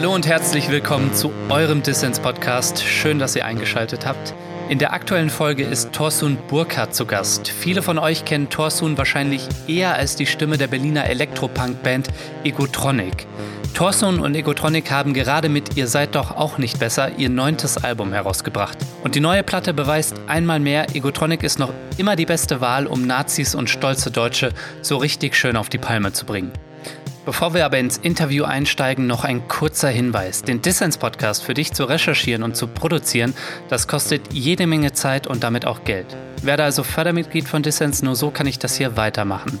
Hallo und herzlich willkommen zu eurem Dissens-Podcast. Schön, dass ihr eingeschaltet habt. In der aktuellen Folge ist Torsun Burkhardt zu Gast. Viele von euch kennen Torsun wahrscheinlich eher als die Stimme der Berliner Elektropunk-Band Egotronic. Torsun und Egotronic haben gerade mit Ihr seid doch auch nicht besser ihr neuntes Album herausgebracht. Und die neue Platte beweist einmal mehr, Egotronic ist noch immer die beste Wahl, um Nazis und stolze Deutsche so richtig schön auf die Palme zu bringen. Bevor wir aber ins Interview einsteigen, noch ein kurzer Hinweis. Den Dissens-Podcast für dich zu recherchieren und zu produzieren, das kostet jede Menge Zeit und damit auch Geld. Werde also Fördermitglied von Dissens, nur so kann ich das hier weitermachen.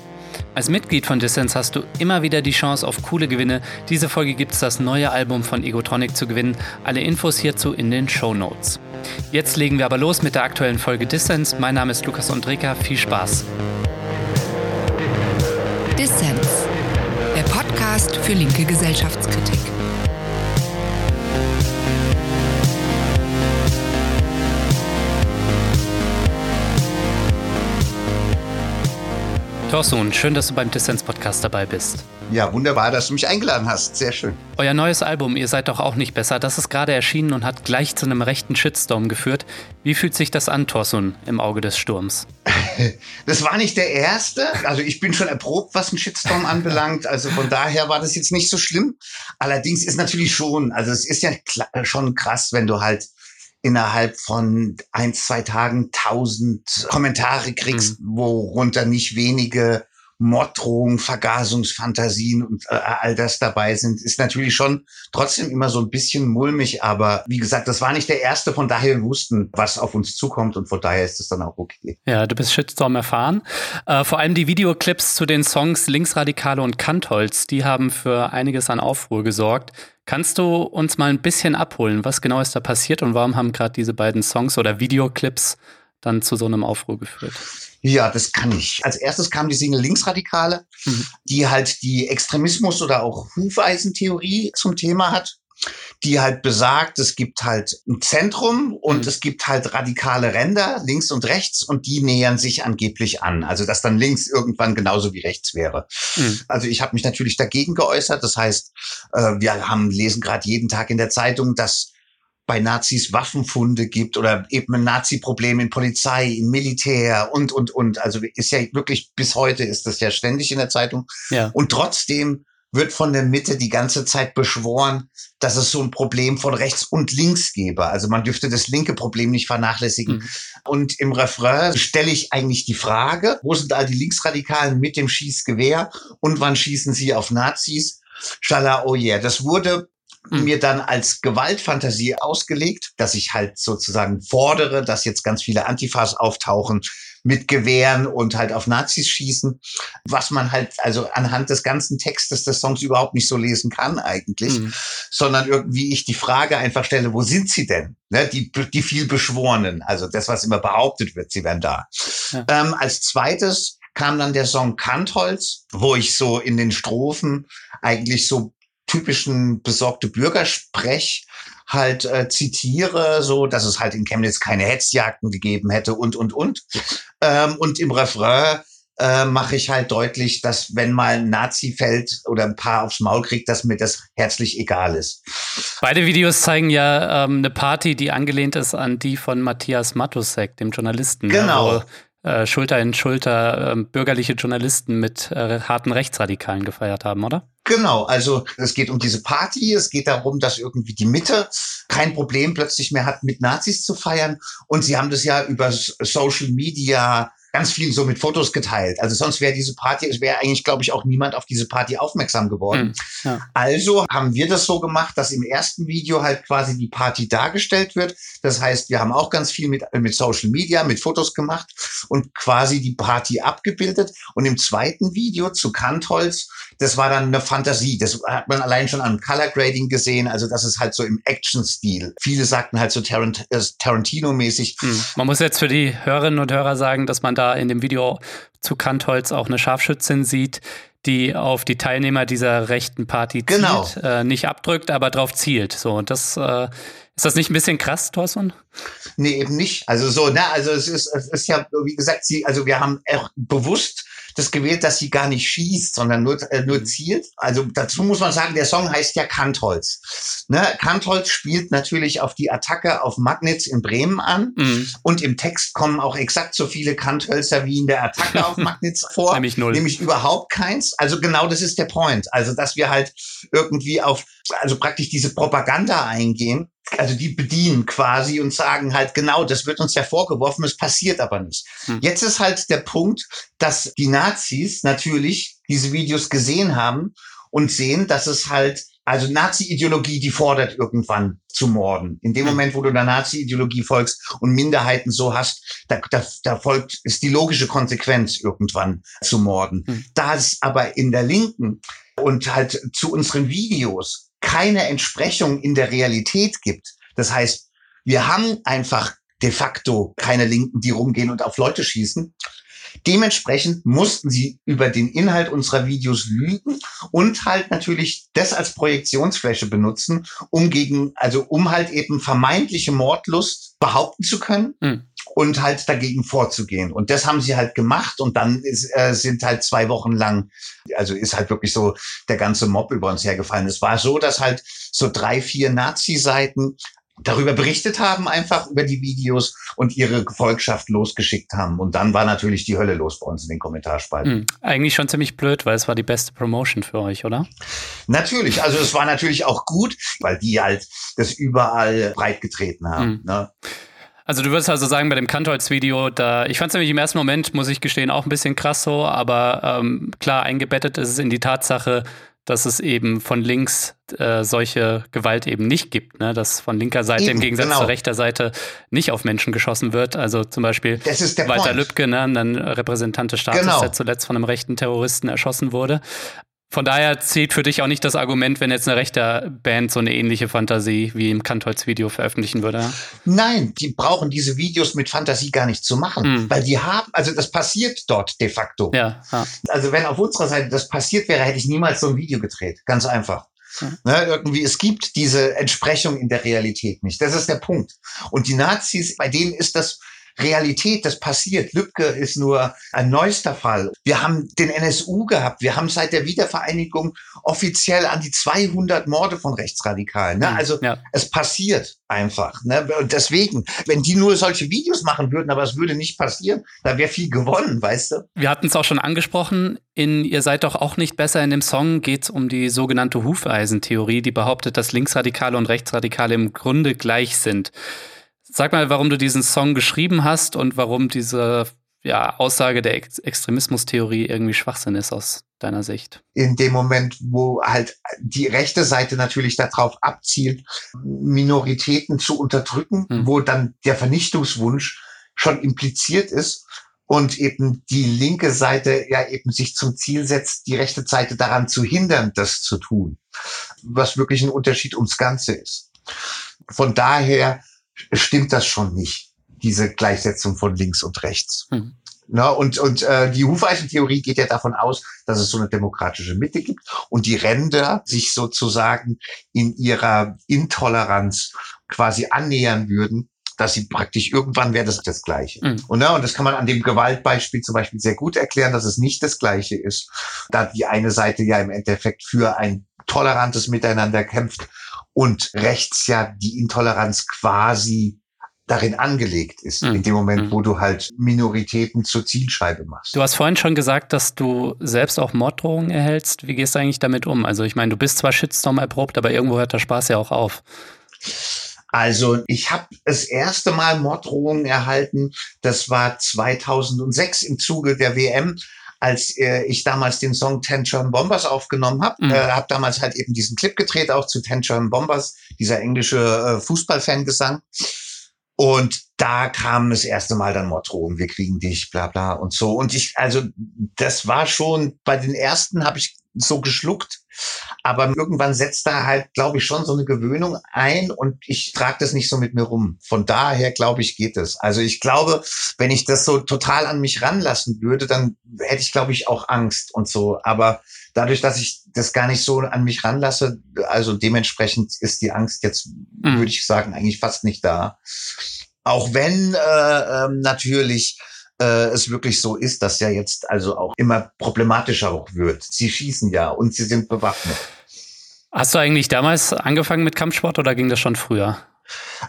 Als Mitglied von Dissens hast du immer wieder die Chance auf coole Gewinne. Diese Folge gibt es das neue Album von Egotronic zu gewinnen. Alle Infos hierzu in den Show Notes. Jetzt legen wir aber los mit der aktuellen Folge Dissens. Mein Name ist Lukas Undreka. Viel Spaß. Dissens Podcast für linke Gesellschaftskritik. Thorsten, schön, dass du beim Dissens-Podcast dabei bist. Ja, wunderbar, dass du mich eingeladen hast. Sehr schön. Euer neues Album, ihr seid doch auch nicht besser, das ist gerade erschienen und hat gleich zu einem rechten Shitstorm geführt. Wie fühlt sich das an, Thorsten, im Auge des Sturms? Das war nicht der erste. Also ich bin schon erprobt, was einen Shitstorm anbelangt. Also von daher war das jetzt nicht so schlimm. Allerdings ist natürlich schon, also es ist ja schon krass, wenn du halt innerhalb von ein, zwei Tagen tausend Kommentare kriegst, mhm. worunter nicht wenige Morddrohungen, Vergasungsfantasien und äh, all das dabei sind, ist natürlich schon trotzdem immer so ein bisschen mulmig. Aber wie gesagt, das war nicht der erste, von daher wussten, was auf uns zukommt und von daher ist es dann auch okay. Ja, du bist Shitstorm erfahren. Äh, vor allem die Videoclips zu den Songs Linksradikale und Kantholz, die haben für einiges an Aufruhr gesorgt. Kannst du uns mal ein bisschen abholen? Was genau ist da passiert und warum haben gerade diese beiden Songs oder Videoclips dann zu so einem Aufruhr geführt? Ja, das kann ich. Als erstes kam die Single Linksradikale, mhm. die halt die Extremismus- oder auch Hufeisentheorie zum Thema hat die halt besagt, es gibt halt ein Zentrum und mhm. es gibt halt radikale Ränder links und rechts und die nähern sich angeblich an. Also dass dann links irgendwann genauso wie rechts wäre. Mhm. Also ich habe mich natürlich dagegen geäußert. Das heißt, äh, wir haben lesen gerade jeden Tag in der Zeitung, dass bei Nazis Waffenfunde gibt oder eben ein Nazi-Problem in Polizei, in Militär und, und, und. Also ist ja wirklich, bis heute ist das ja ständig in der Zeitung. Ja. Und trotzdem wird von der Mitte die ganze Zeit beschworen, dass es so ein Problem von rechts und links gäbe. Also man dürfte das linke Problem nicht vernachlässigen. Mhm. Und im Refrain stelle ich eigentlich die Frage, wo sind all die Linksradikalen mit dem Schießgewehr und wann schießen sie auf Nazis? Schala, oh yeah. Das wurde mhm. mir dann als Gewaltfantasie ausgelegt, dass ich halt sozusagen fordere, dass jetzt ganz viele Antifas auftauchen mit Gewehren und halt auf Nazis schießen, was man halt also anhand des ganzen Textes des Songs überhaupt nicht so lesen kann eigentlich, mhm. sondern irgendwie ich die Frage einfach stelle, wo sind sie denn? Ne, die, die viel Beschworenen, also das, was immer behauptet wird, sie wären da. Ja. Ähm, als zweites kam dann der Song Kantholz, wo ich so in den Strophen eigentlich so typischen besorgte Bürgersprech halt äh, zitiere, so dass es halt in Chemnitz keine Hetzjagden gegeben hätte und und und. Ähm, und im Refrain äh, mache ich halt deutlich, dass wenn mal ein Nazi fällt oder ein paar aufs Maul kriegt, dass mir das herzlich egal ist. Beide Videos zeigen ja ähm, eine Party, die angelehnt ist an die von Matthias Matusek, dem Journalisten. Genau. Ja, äh, Schulter in Schulter äh, bürgerliche Journalisten mit äh, harten Rechtsradikalen gefeiert haben, oder? Genau, also es geht um diese Party, es geht darum, dass irgendwie die Mitte kein Problem plötzlich mehr hat, mit Nazis zu feiern. Und sie haben das ja über Social Media ganz viel so mit Fotos geteilt. Also sonst wäre diese Party, es wäre eigentlich, glaube ich, auch niemand auf diese Party aufmerksam geworden. Mhm, ja. Also haben wir das so gemacht, dass im ersten Video halt quasi die Party dargestellt wird. Das heißt, wir haben auch ganz viel mit, mit Social Media, mit Fotos gemacht und quasi die Party abgebildet. Und im zweiten Video zu Kantholz, das war dann eine Fantasie. Das hat man allein schon am Color Grading gesehen. Also das ist halt so im Action-Stil. Viele sagten halt so Tarant äh, Tarantino-mäßig. Mhm. Man muss jetzt für die Hörerinnen und Hörer sagen, dass man da in dem Video zu Kantholz auch eine Scharfschützin sieht, die auf die Teilnehmer dieser rechten Party zielt, genau. äh, nicht abdrückt, aber drauf zielt. So, und das äh, ist das nicht ein bisschen krass, Thorsten? Nee, eben nicht. Also so, na, also es ist, es ist ja, wie gesagt, sie, also wir haben bewusst das gewählt, dass sie gar nicht schießt, sondern nur, äh, nur mhm. zielt. Also dazu muss man sagen, der Song heißt ja Kantholz. Ne? Kantholz spielt natürlich auf die Attacke auf Magnitz in Bremen an. Mhm. Und im Text kommen auch exakt so viele Kanthölzer wie in der Attacke auf Magnitz vor. nämlich null. Nämlich überhaupt keins. Also genau das ist der Point. Also dass wir halt irgendwie auf, also praktisch diese Propaganda eingehen also die bedienen quasi und sagen halt, genau, das wird uns ja vorgeworfen, es passiert aber nicht. Hm. Jetzt ist halt der Punkt, dass die Nazis natürlich diese Videos gesehen haben und sehen, dass es halt, also Nazi-Ideologie, die fordert irgendwann zu morden. In dem hm. Moment, wo du der Nazi-Ideologie folgst und Minderheiten so hast, da, da, da folgt, ist die logische Konsequenz irgendwann zu morden. Hm. Da es aber in der Linken und halt zu unseren Videos keine Entsprechung in der Realität gibt. Das heißt, wir haben einfach de facto keine Linken, die rumgehen und auf Leute schießen. Dementsprechend mussten sie über den Inhalt unserer Videos lügen und halt natürlich das als Projektionsfläche benutzen, um gegen, also um halt eben vermeintliche Mordlust behaupten zu können. Mhm und halt dagegen vorzugehen. Und das haben sie halt gemacht und dann ist, äh, sind halt zwei Wochen lang, also ist halt wirklich so der ganze Mob über uns hergefallen. Es war so, dass halt so drei, vier Nazi-Seiten darüber berichtet haben, einfach über die Videos und ihre Gefolgschaft losgeschickt haben. Und dann war natürlich die Hölle los bei uns in den Kommentarspalten. Hm, eigentlich schon ziemlich blöd, weil es war die beste Promotion für euch, oder? Natürlich, also es war natürlich auch gut, weil die halt das überall breitgetreten haben. Hm. Ne? Also du würdest also sagen, bei dem Kantholz-Video, da, ich fand es nämlich im ersten Moment, muss ich gestehen, auch ein bisschen krass so, aber ähm, klar, eingebettet ist es in die Tatsache, dass es eben von links äh, solche Gewalt eben nicht gibt, ne? dass von linker Seite eben, im Gegensatz genau. zur rechter Seite nicht auf Menschen geschossen wird. Also zum Beispiel Walter Point. Lübcke, ne? ein Repräsentant des Staates, genau. der zuletzt von einem rechten Terroristen erschossen wurde. Von daher zählt für dich auch nicht das Argument, wenn jetzt eine rechte Band so eine ähnliche Fantasie wie im Kantholz-Video veröffentlichen würde. Nein, die brauchen diese Videos mit Fantasie gar nicht zu machen, mhm. weil die haben, also das passiert dort de facto. Ja, ja. Also wenn auf unserer Seite das passiert wäre, hätte ich niemals so ein Video gedreht. Ganz einfach. Ja. Ne, irgendwie, es gibt diese Entsprechung in der Realität nicht. Das ist der Punkt. Und die Nazis, bei denen ist das Realität, das passiert. Lübcke ist nur ein neuester Fall. Wir haben den NSU gehabt. Wir haben seit der Wiedervereinigung offiziell an die 200 Morde von Rechtsradikalen. Ne? Mhm, also ja. es passiert einfach. Ne? Und deswegen, wenn die nur solche Videos machen würden, aber es würde nicht passieren, da wäre viel gewonnen, weißt du? Wir hatten es auch schon angesprochen. In Ihr seid doch auch nicht besser in dem Song geht es um die sogenannte Hufeisentheorie, die behauptet, dass Linksradikale und Rechtsradikale im Grunde gleich sind. Sag mal, warum du diesen Song geschrieben hast und warum diese ja, Aussage der Ex Extremismustheorie irgendwie Schwachsinn ist aus deiner Sicht. In dem Moment, wo halt die rechte Seite natürlich darauf abzielt, Minoritäten zu unterdrücken, hm. wo dann der Vernichtungswunsch schon impliziert ist und eben die linke Seite ja eben sich zum Ziel setzt, die rechte Seite daran zu hindern, das zu tun, was wirklich ein Unterschied ums Ganze ist. Von daher stimmt das schon nicht, diese Gleichsetzung von links und rechts. Mhm. Na, und und äh, die Hufeisentheorie geht ja davon aus, dass es so eine demokratische Mitte gibt und die Ränder sich sozusagen in ihrer Intoleranz quasi annähern würden, dass sie praktisch irgendwann wäre das das Gleiche. Mhm. Und, na, und das kann man an dem Gewaltbeispiel zum Beispiel sehr gut erklären, dass es nicht das Gleiche ist, da die eine Seite ja im Endeffekt für ein tolerantes Miteinander kämpft und rechts ja die Intoleranz quasi darin angelegt ist, mhm. in dem Moment, mhm. wo du halt Minoritäten zur Zielscheibe machst. Du hast vorhin schon gesagt, dass du selbst auch Morddrohungen erhältst. Wie gehst du eigentlich damit um? Also ich meine, du bist zwar Shitstorm erprobt, aber irgendwo hört der Spaß ja auch auf. Also ich habe das erste Mal Morddrohungen erhalten. Das war 2006 im Zuge der WM als äh, ich damals den Song Ten German Bombers aufgenommen habe. Mhm. Äh, habe damals halt eben diesen Clip gedreht, auch zu Ten German Bombers, dieser englische äh, Fußballfangesang. Und da kam das erste Mal dann Morddrohungen, wir kriegen dich, bla bla und so. Und ich, also das war schon, bei den ersten habe ich so geschluckt. Aber irgendwann setzt da halt, glaube ich, schon so eine Gewöhnung ein und ich trage das nicht so mit mir rum. Von daher, glaube ich, geht es. Also ich glaube, wenn ich das so total an mich ranlassen würde, dann hätte ich, glaube ich, auch Angst und so. Aber dadurch, dass ich das gar nicht so an mich ranlasse, also dementsprechend ist die Angst jetzt, mhm. würde ich sagen, eigentlich fast nicht da. Auch wenn äh, ähm, natürlich äh, es wirklich so ist, dass ja jetzt also auch immer problematischer auch wird. Sie schießen ja und sie sind bewaffnet. Hast du eigentlich damals angefangen mit Kampfsport oder ging das schon früher?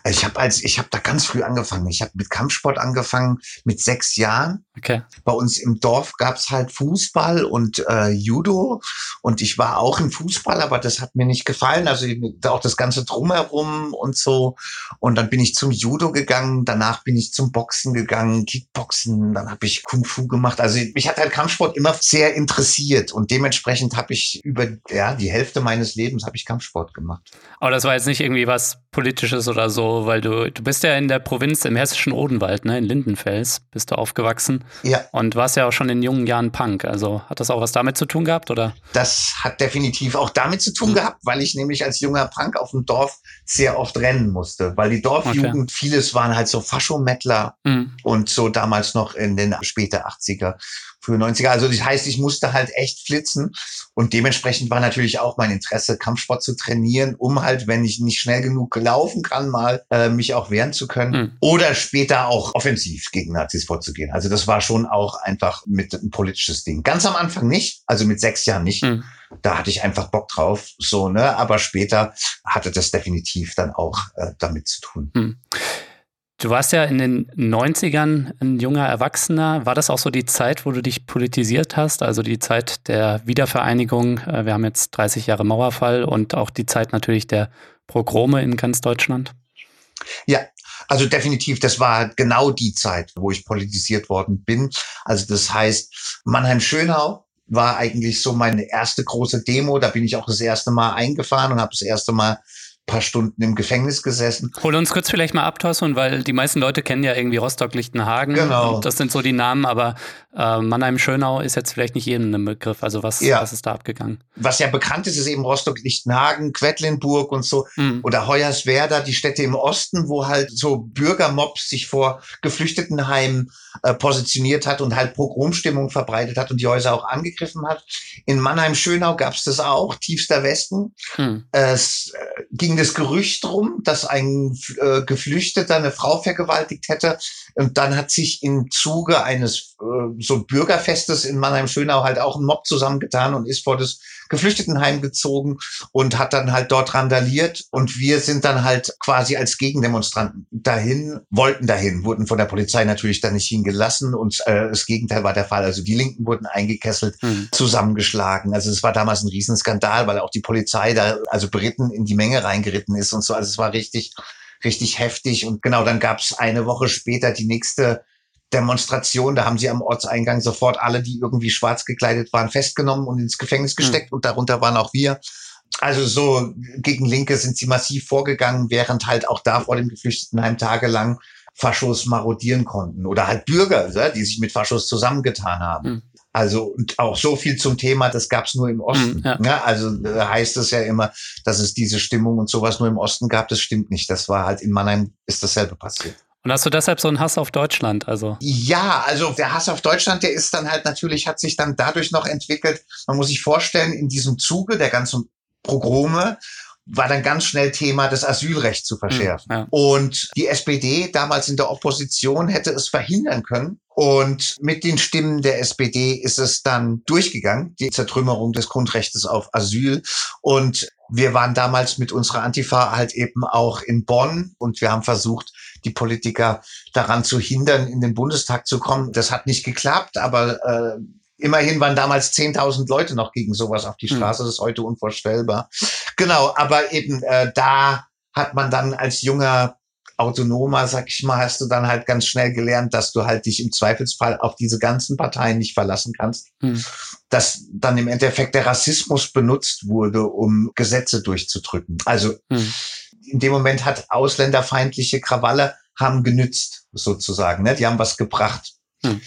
Ich habe als ich habe da ganz früh angefangen. Ich habe mit Kampfsport angefangen mit sechs Jahren. Okay. Bei uns im Dorf gab's halt Fußball und äh, Judo und ich war auch im Fußball, aber das hat mir nicht gefallen. Also auch das ganze drumherum und so. Und dann bin ich zum Judo gegangen. Danach bin ich zum Boxen gegangen, Kickboxen. Dann habe ich Kung Fu gemacht. Also mich hat halt Kampfsport immer sehr interessiert und dementsprechend habe ich über ja die Hälfte meines Lebens habe ich Kampfsport gemacht. Aber das war jetzt nicht irgendwie was politisches oder so, weil du, du bist ja in der Provinz im hessischen Odenwald, ne, in Lindenfels, bist du aufgewachsen. Ja. Und warst ja auch schon in jungen Jahren Punk. Also hat das auch was damit zu tun gehabt, oder? Das hat definitiv auch damit zu tun mhm. gehabt, weil ich nämlich als junger Punk auf dem Dorf sehr oft rennen musste, weil die Dorfjugend, okay. vieles waren halt so Faschomettler mhm. und so damals noch in den späten 80er für 90er. Also das heißt, ich musste halt echt flitzen und dementsprechend war natürlich auch mein Interesse, Kampfsport zu trainieren, um halt, wenn ich nicht schnell genug laufen kann, mal äh, mich auch wehren zu können mhm. oder später auch offensiv gegen Nazis vorzugehen. Also das war schon auch einfach mit ein politisches Ding. Ganz am Anfang nicht, also mit sechs Jahren nicht. Mhm. Da hatte ich einfach Bock drauf, so, ne? Aber später hatte das definitiv dann auch äh, damit zu tun. Mhm. Du warst ja in den 90ern ein junger Erwachsener. War das auch so die Zeit, wo du dich politisiert hast? Also die Zeit der Wiedervereinigung. Äh, wir haben jetzt 30 Jahre Mauerfall und auch die Zeit natürlich der Progrome in ganz Deutschland. Ja, also definitiv, das war genau die Zeit, wo ich politisiert worden bin. Also das heißt, Mannheim-Schönau war eigentlich so meine erste große Demo. Da bin ich auch das erste Mal eingefahren und habe das erste Mal paar Stunden im Gefängnis gesessen. Hol uns kurz vielleicht mal ab, Thorsten, weil die meisten Leute kennen ja irgendwie Rostock-Lichtenhagen. Genau. das sind so die Namen, aber äh, Mannheim-Schönau ist jetzt vielleicht nicht jedem ein Begriff. Also was, ja. was ist da abgegangen? Was ja bekannt ist, ist eben Rostock-Lichtenhagen, Quedlinburg und so. Mhm. Oder Hoyerswerda, die Städte im Osten, wo halt so Bürgermobs sich vor Geflüchtetenheimen äh, positioniert hat und halt Pogromstimmung verbreitet hat und die Häuser auch angegriffen hat. In Mannheim-Schönau gab es das auch, tiefster Westen. Mhm. Es äh, ging das Gerücht drum, dass ein äh, Geflüchteter eine Frau vergewaltigt hätte. Und dann hat sich im Zuge eines äh, so Bürgerfestes in Mannheim-Schönau halt auch ein Mob zusammengetan und ist vor das Geflüchtetenheim gezogen und hat dann halt dort randaliert. Und wir sind dann halt quasi als Gegendemonstranten dahin, wollten dahin, wurden von der Polizei natürlich dann nicht hingelassen. Und äh, das Gegenteil war der Fall. Also die Linken wurden eingekesselt, mhm. zusammengeschlagen. Also es war damals ein Riesenskandal, weil auch die Polizei da also beritten in die Menge reingeritten ist und so. Also es war richtig, richtig heftig. Und genau, dann gab es eine Woche später die nächste Demonstration. Da haben sie am Ortseingang sofort alle, die irgendwie schwarz gekleidet waren, festgenommen und ins Gefängnis hm. gesteckt. Mhm. Und darunter waren auch wir. Also so gegen Linke sind sie massiv vorgegangen, während halt auch da vor dem Geflüchtetenheim tagelang Faschos marodieren konnten oder halt Bürger, die sich mit Faschos zusammengetan haben. Mhm. Also und auch so viel zum Thema, das gab es nur im Osten. Mhm, ja. Ja, also da heißt es ja immer, dass es diese Stimmung und sowas nur im Osten gab. Das stimmt nicht. Das war halt in Mannheim ist dasselbe passiert. Und hast du deshalb so einen Hass auf Deutschland? Also ja, also der Hass auf Deutschland, der ist dann halt natürlich, hat sich dann dadurch noch entwickelt. Man muss sich vorstellen, in diesem Zuge der ganzen Progrome war dann ganz schnell Thema, das Asylrecht zu verschärfen. Ja. Und die SPD damals in der Opposition hätte es verhindern können. Und mit den Stimmen der SPD ist es dann durchgegangen, die Zertrümmerung des Grundrechts auf Asyl. Und wir waren damals mit unserer Antifa halt eben auch in Bonn und wir haben versucht, die Politiker daran zu hindern, in den Bundestag zu kommen. Das hat nicht geklappt, aber äh, immerhin waren damals 10.000 Leute noch gegen sowas auf die hm. Straße. Das ist heute unvorstellbar. Genau, aber eben äh, da hat man dann als junger Autonomer, sag ich mal, hast du dann halt ganz schnell gelernt, dass du halt dich im Zweifelsfall auf diese ganzen Parteien nicht verlassen kannst. Hm. Dass dann im Endeffekt der Rassismus benutzt wurde, um Gesetze durchzudrücken. Also hm in dem Moment hat ausländerfeindliche Krawalle haben genützt, sozusagen. Ne? Die haben was gebracht. Hm.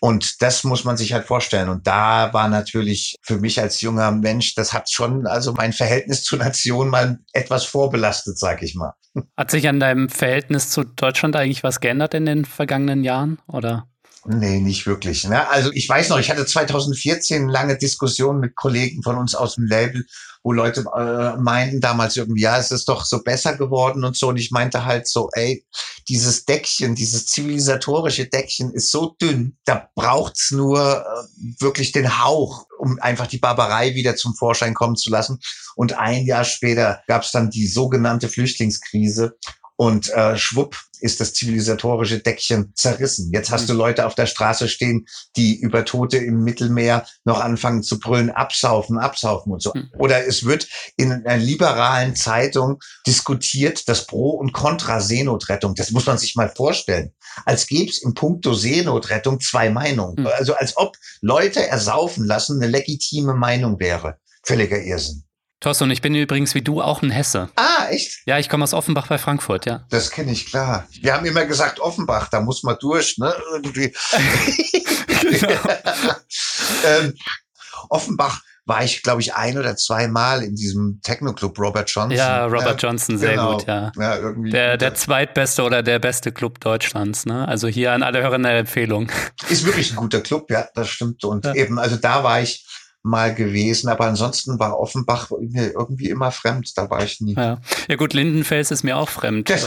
Und das muss man sich halt vorstellen. Und da war natürlich für mich als junger Mensch, das hat schon also mein Verhältnis zur Nation mal etwas vorbelastet, sag ich mal. Hat sich an deinem Verhältnis zu Deutschland eigentlich was geändert in den vergangenen Jahren, oder? Nee, nicht wirklich. Ne? Also ich weiß noch, ich hatte 2014 lange Diskussionen mit Kollegen von uns aus dem Label, wo Leute äh, meinten damals irgendwie, ja, es ist doch so besser geworden und so. Und ich meinte halt so, ey, dieses Deckchen, dieses zivilisatorische Deckchen ist so dünn, da braucht's nur äh, wirklich den Hauch, um einfach die Barbarei wieder zum Vorschein kommen zu lassen. Und ein Jahr später gab's dann die sogenannte Flüchtlingskrise. Und äh, schwupp ist das zivilisatorische Deckchen zerrissen. Jetzt hast du mhm. Leute auf der Straße stehen, die über Tote im Mittelmeer noch anfangen zu brüllen, absaufen, absaufen und so. Mhm. Oder es wird in einer liberalen Zeitung diskutiert, das Pro und Contra Seenotrettung. Das muss man sich mal vorstellen. Als gäbe es im Punkto Seenotrettung zwei Meinungen. Mhm. Also als ob Leute ersaufen lassen eine legitime Meinung wäre. Völliger Irrsinn. Thorsten, ich bin übrigens wie du auch ein Hesse. Ah, echt? Ja, ich komme aus Offenbach bei Frankfurt, ja. Das kenne ich, klar. Wir haben immer gesagt, Offenbach, da muss man durch, ne? Irgendwie. genau. ähm, Offenbach war ich, glaube ich, ein oder zwei Mal in diesem Techno-Club Robert Johnson. Ja, Robert ja, Johnson, sehr genau. gut, ja. ja irgendwie der, der zweitbeste oder der beste Club Deutschlands, ne? Also hier an alle Hörer eine Empfehlung. Ist wirklich ein guter Club, ja, das stimmt. Und ja. eben, also da war ich mal gewesen, aber ansonsten war Offenbach irgendwie immer fremd, da war ich nie. Ja, ja gut, Lindenfels ist mir auch fremd.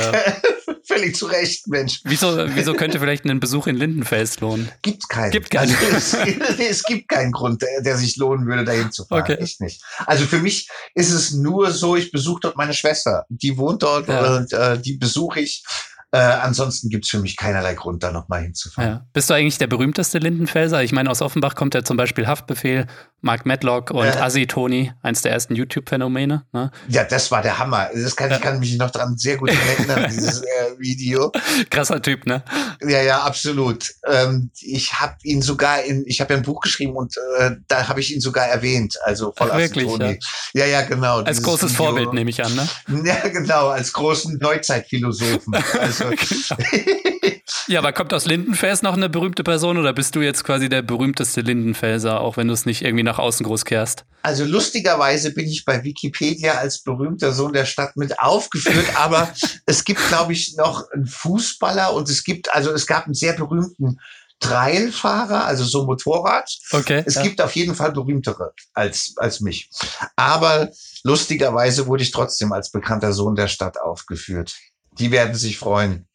Völlig zu Recht, Mensch. Wieso, wieso könnte vielleicht ein Besuch in Lindenfels lohnen? Gibt keinen. Gibt keinen. es, es, gibt keinen Grund, der, der, sich lohnen würde, dahin zu fahren. Okay. Echt nicht. Also für mich ist es nur so, ich besuche dort meine Schwester. Die wohnt dort ja. und äh, die besuche ich äh, ansonsten gibt's für mich keinerlei Grund, da nochmal hinzufahren. Ja. Bist du eigentlich der berühmteste Lindenfelser? Ich meine, aus Offenbach kommt ja zum Beispiel Haftbefehl, Mark Medlock und äh, Assi Tony, eins der ersten YouTube-Phänomene. Ne? Ja, das war der Hammer. Das kann. Ich kann mich noch daran sehr gut erinnern, dieses äh, Video. Krasser Typ, ne? Ja, ja, absolut. Ähm, ich habe ihn sogar in, ich habe ja ein Buch geschrieben und äh, da habe ich ihn sogar erwähnt. Also voll Ach, wirklich, Tony. Ja. ja, ja, genau. Als großes Video. Vorbild nehme ich an, ne? Ja, genau, als großen Neuzeitphilosophen. Also, ja, aber kommt aus Lindenfels noch eine berühmte Person oder bist du jetzt quasi der berühmteste Lindenfelser, auch wenn du es nicht irgendwie nach außen groß kehrst? Also lustigerweise bin ich bei Wikipedia als berühmter Sohn der Stadt mit aufgeführt, aber es gibt, glaube ich, noch einen Fußballer und es gibt, also es gab einen sehr berühmten Trailfahrer, also so Motorrad. Okay. Es ja. gibt auf jeden Fall berühmtere als, als mich. Aber lustigerweise wurde ich trotzdem als bekannter Sohn der Stadt aufgeführt die werden sich freuen.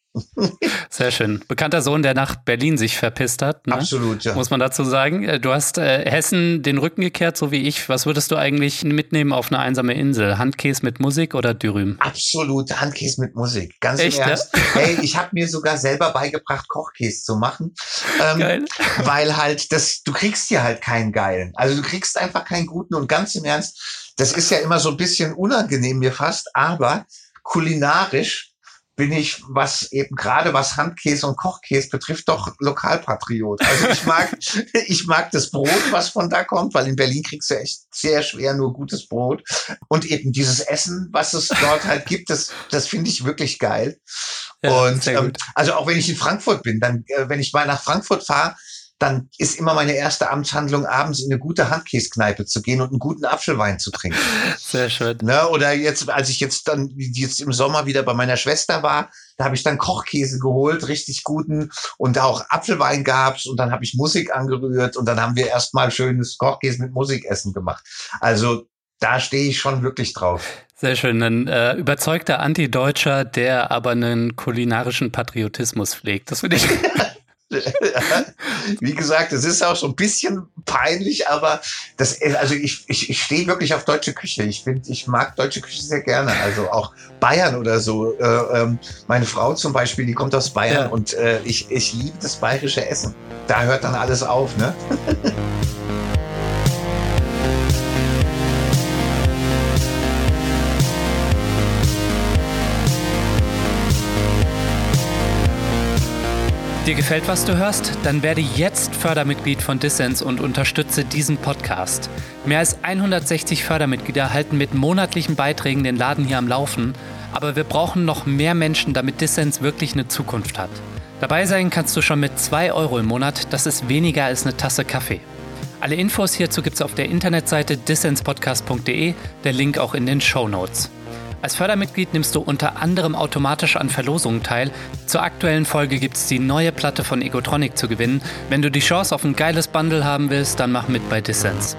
Sehr schön. Bekannter Sohn, der nach Berlin sich verpisst hat. Ne? Absolut, ja. Muss man dazu sagen. Äh, du hast äh, Hessen den Rücken gekehrt, so wie ich. Was würdest du eigentlich mitnehmen auf eine einsame Insel? Handkäse mit Musik oder Dürüm? Absolut, Handkäse mit Musik. Ganz Echt, im Ernst. Ja? Hey, ich habe mir sogar selber beigebracht, Kochkäse zu machen. Ähm, Geil. Weil halt, das, du kriegst hier halt keinen geilen. Also du kriegst einfach keinen guten und ganz im Ernst, das ist ja immer so ein bisschen unangenehm mir fast, aber kulinarisch bin ich, was eben gerade was Handkäse und Kochkäse betrifft, doch Lokalpatriot. Also ich mag, ich mag das Brot, was von da kommt, weil in Berlin kriegst du echt sehr schwer nur gutes Brot. Und eben dieses Essen, was es dort halt gibt, das, das finde ich wirklich geil. Ja, und ähm, also auch wenn ich in Frankfurt bin, dann, äh, wenn ich mal nach Frankfurt fahre, dann ist immer meine erste Amtshandlung, abends in eine gute Handkäskneipe zu gehen und einen guten Apfelwein zu trinken. Sehr schön. Ne? Oder jetzt, als ich jetzt dann jetzt im Sommer wieder bei meiner Schwester war, da habe ich dann Kochkäse geholt, richtig guten und auch Apfelwein gab's und dann habe ich Musik angerührt und dann haben wir erstmal schönes Kochkäse mit Musikessen gemacht. Also da stehe ich schon wirklich drauf. Sehr schön. Ein äh, überzeugter Antideutscher, der aber einen kulinarischen Patriotismus pflegt. Das finde ich. Wie gesagt, es ist auch so ein bisschen peinlich, aber das, also ich, ich, ich stehe wirklich auf deutsche Küche. Ich finde, ich mag deutsche Küche sehr gerne. Also auch Bayern oder so. Äh, ähm, meine Frau zum Beispiel, die kommt aus Bayern ja. und äh, ich, ich liebe das bayerische Essen. Da hört dann alles auf, ne? Dir gefällt, was du hörst? Dann werde jetzt Fördermitglied von Dissens und unterstütze diesen Podcast. Mehr als 160 Fördermitglieder halten mit monatlichen Beiträgen den Laden hier am Laufen, aber wir brauchen noch mehr Menschen, damit Dissens wirklich eine Zukunft hat. Dabei sein kannst du schon mit 2 Euro im Monat, das ist weniger als eine Tasse Kaffee. Alle Infos hierzu gibt es auf der Internetseite dissenspodcast.de, der Link auch in den Show Notes. Als Fördermitglied nimmst du unter anderem automatisch an Verlosungen teil. Zur aktuellen Folge gibt es die neue Platte von Egotronic zu gewinnen. Wenn du die Chance auf ein geiles Bundle haben willst, dann mach mit bei Dissens.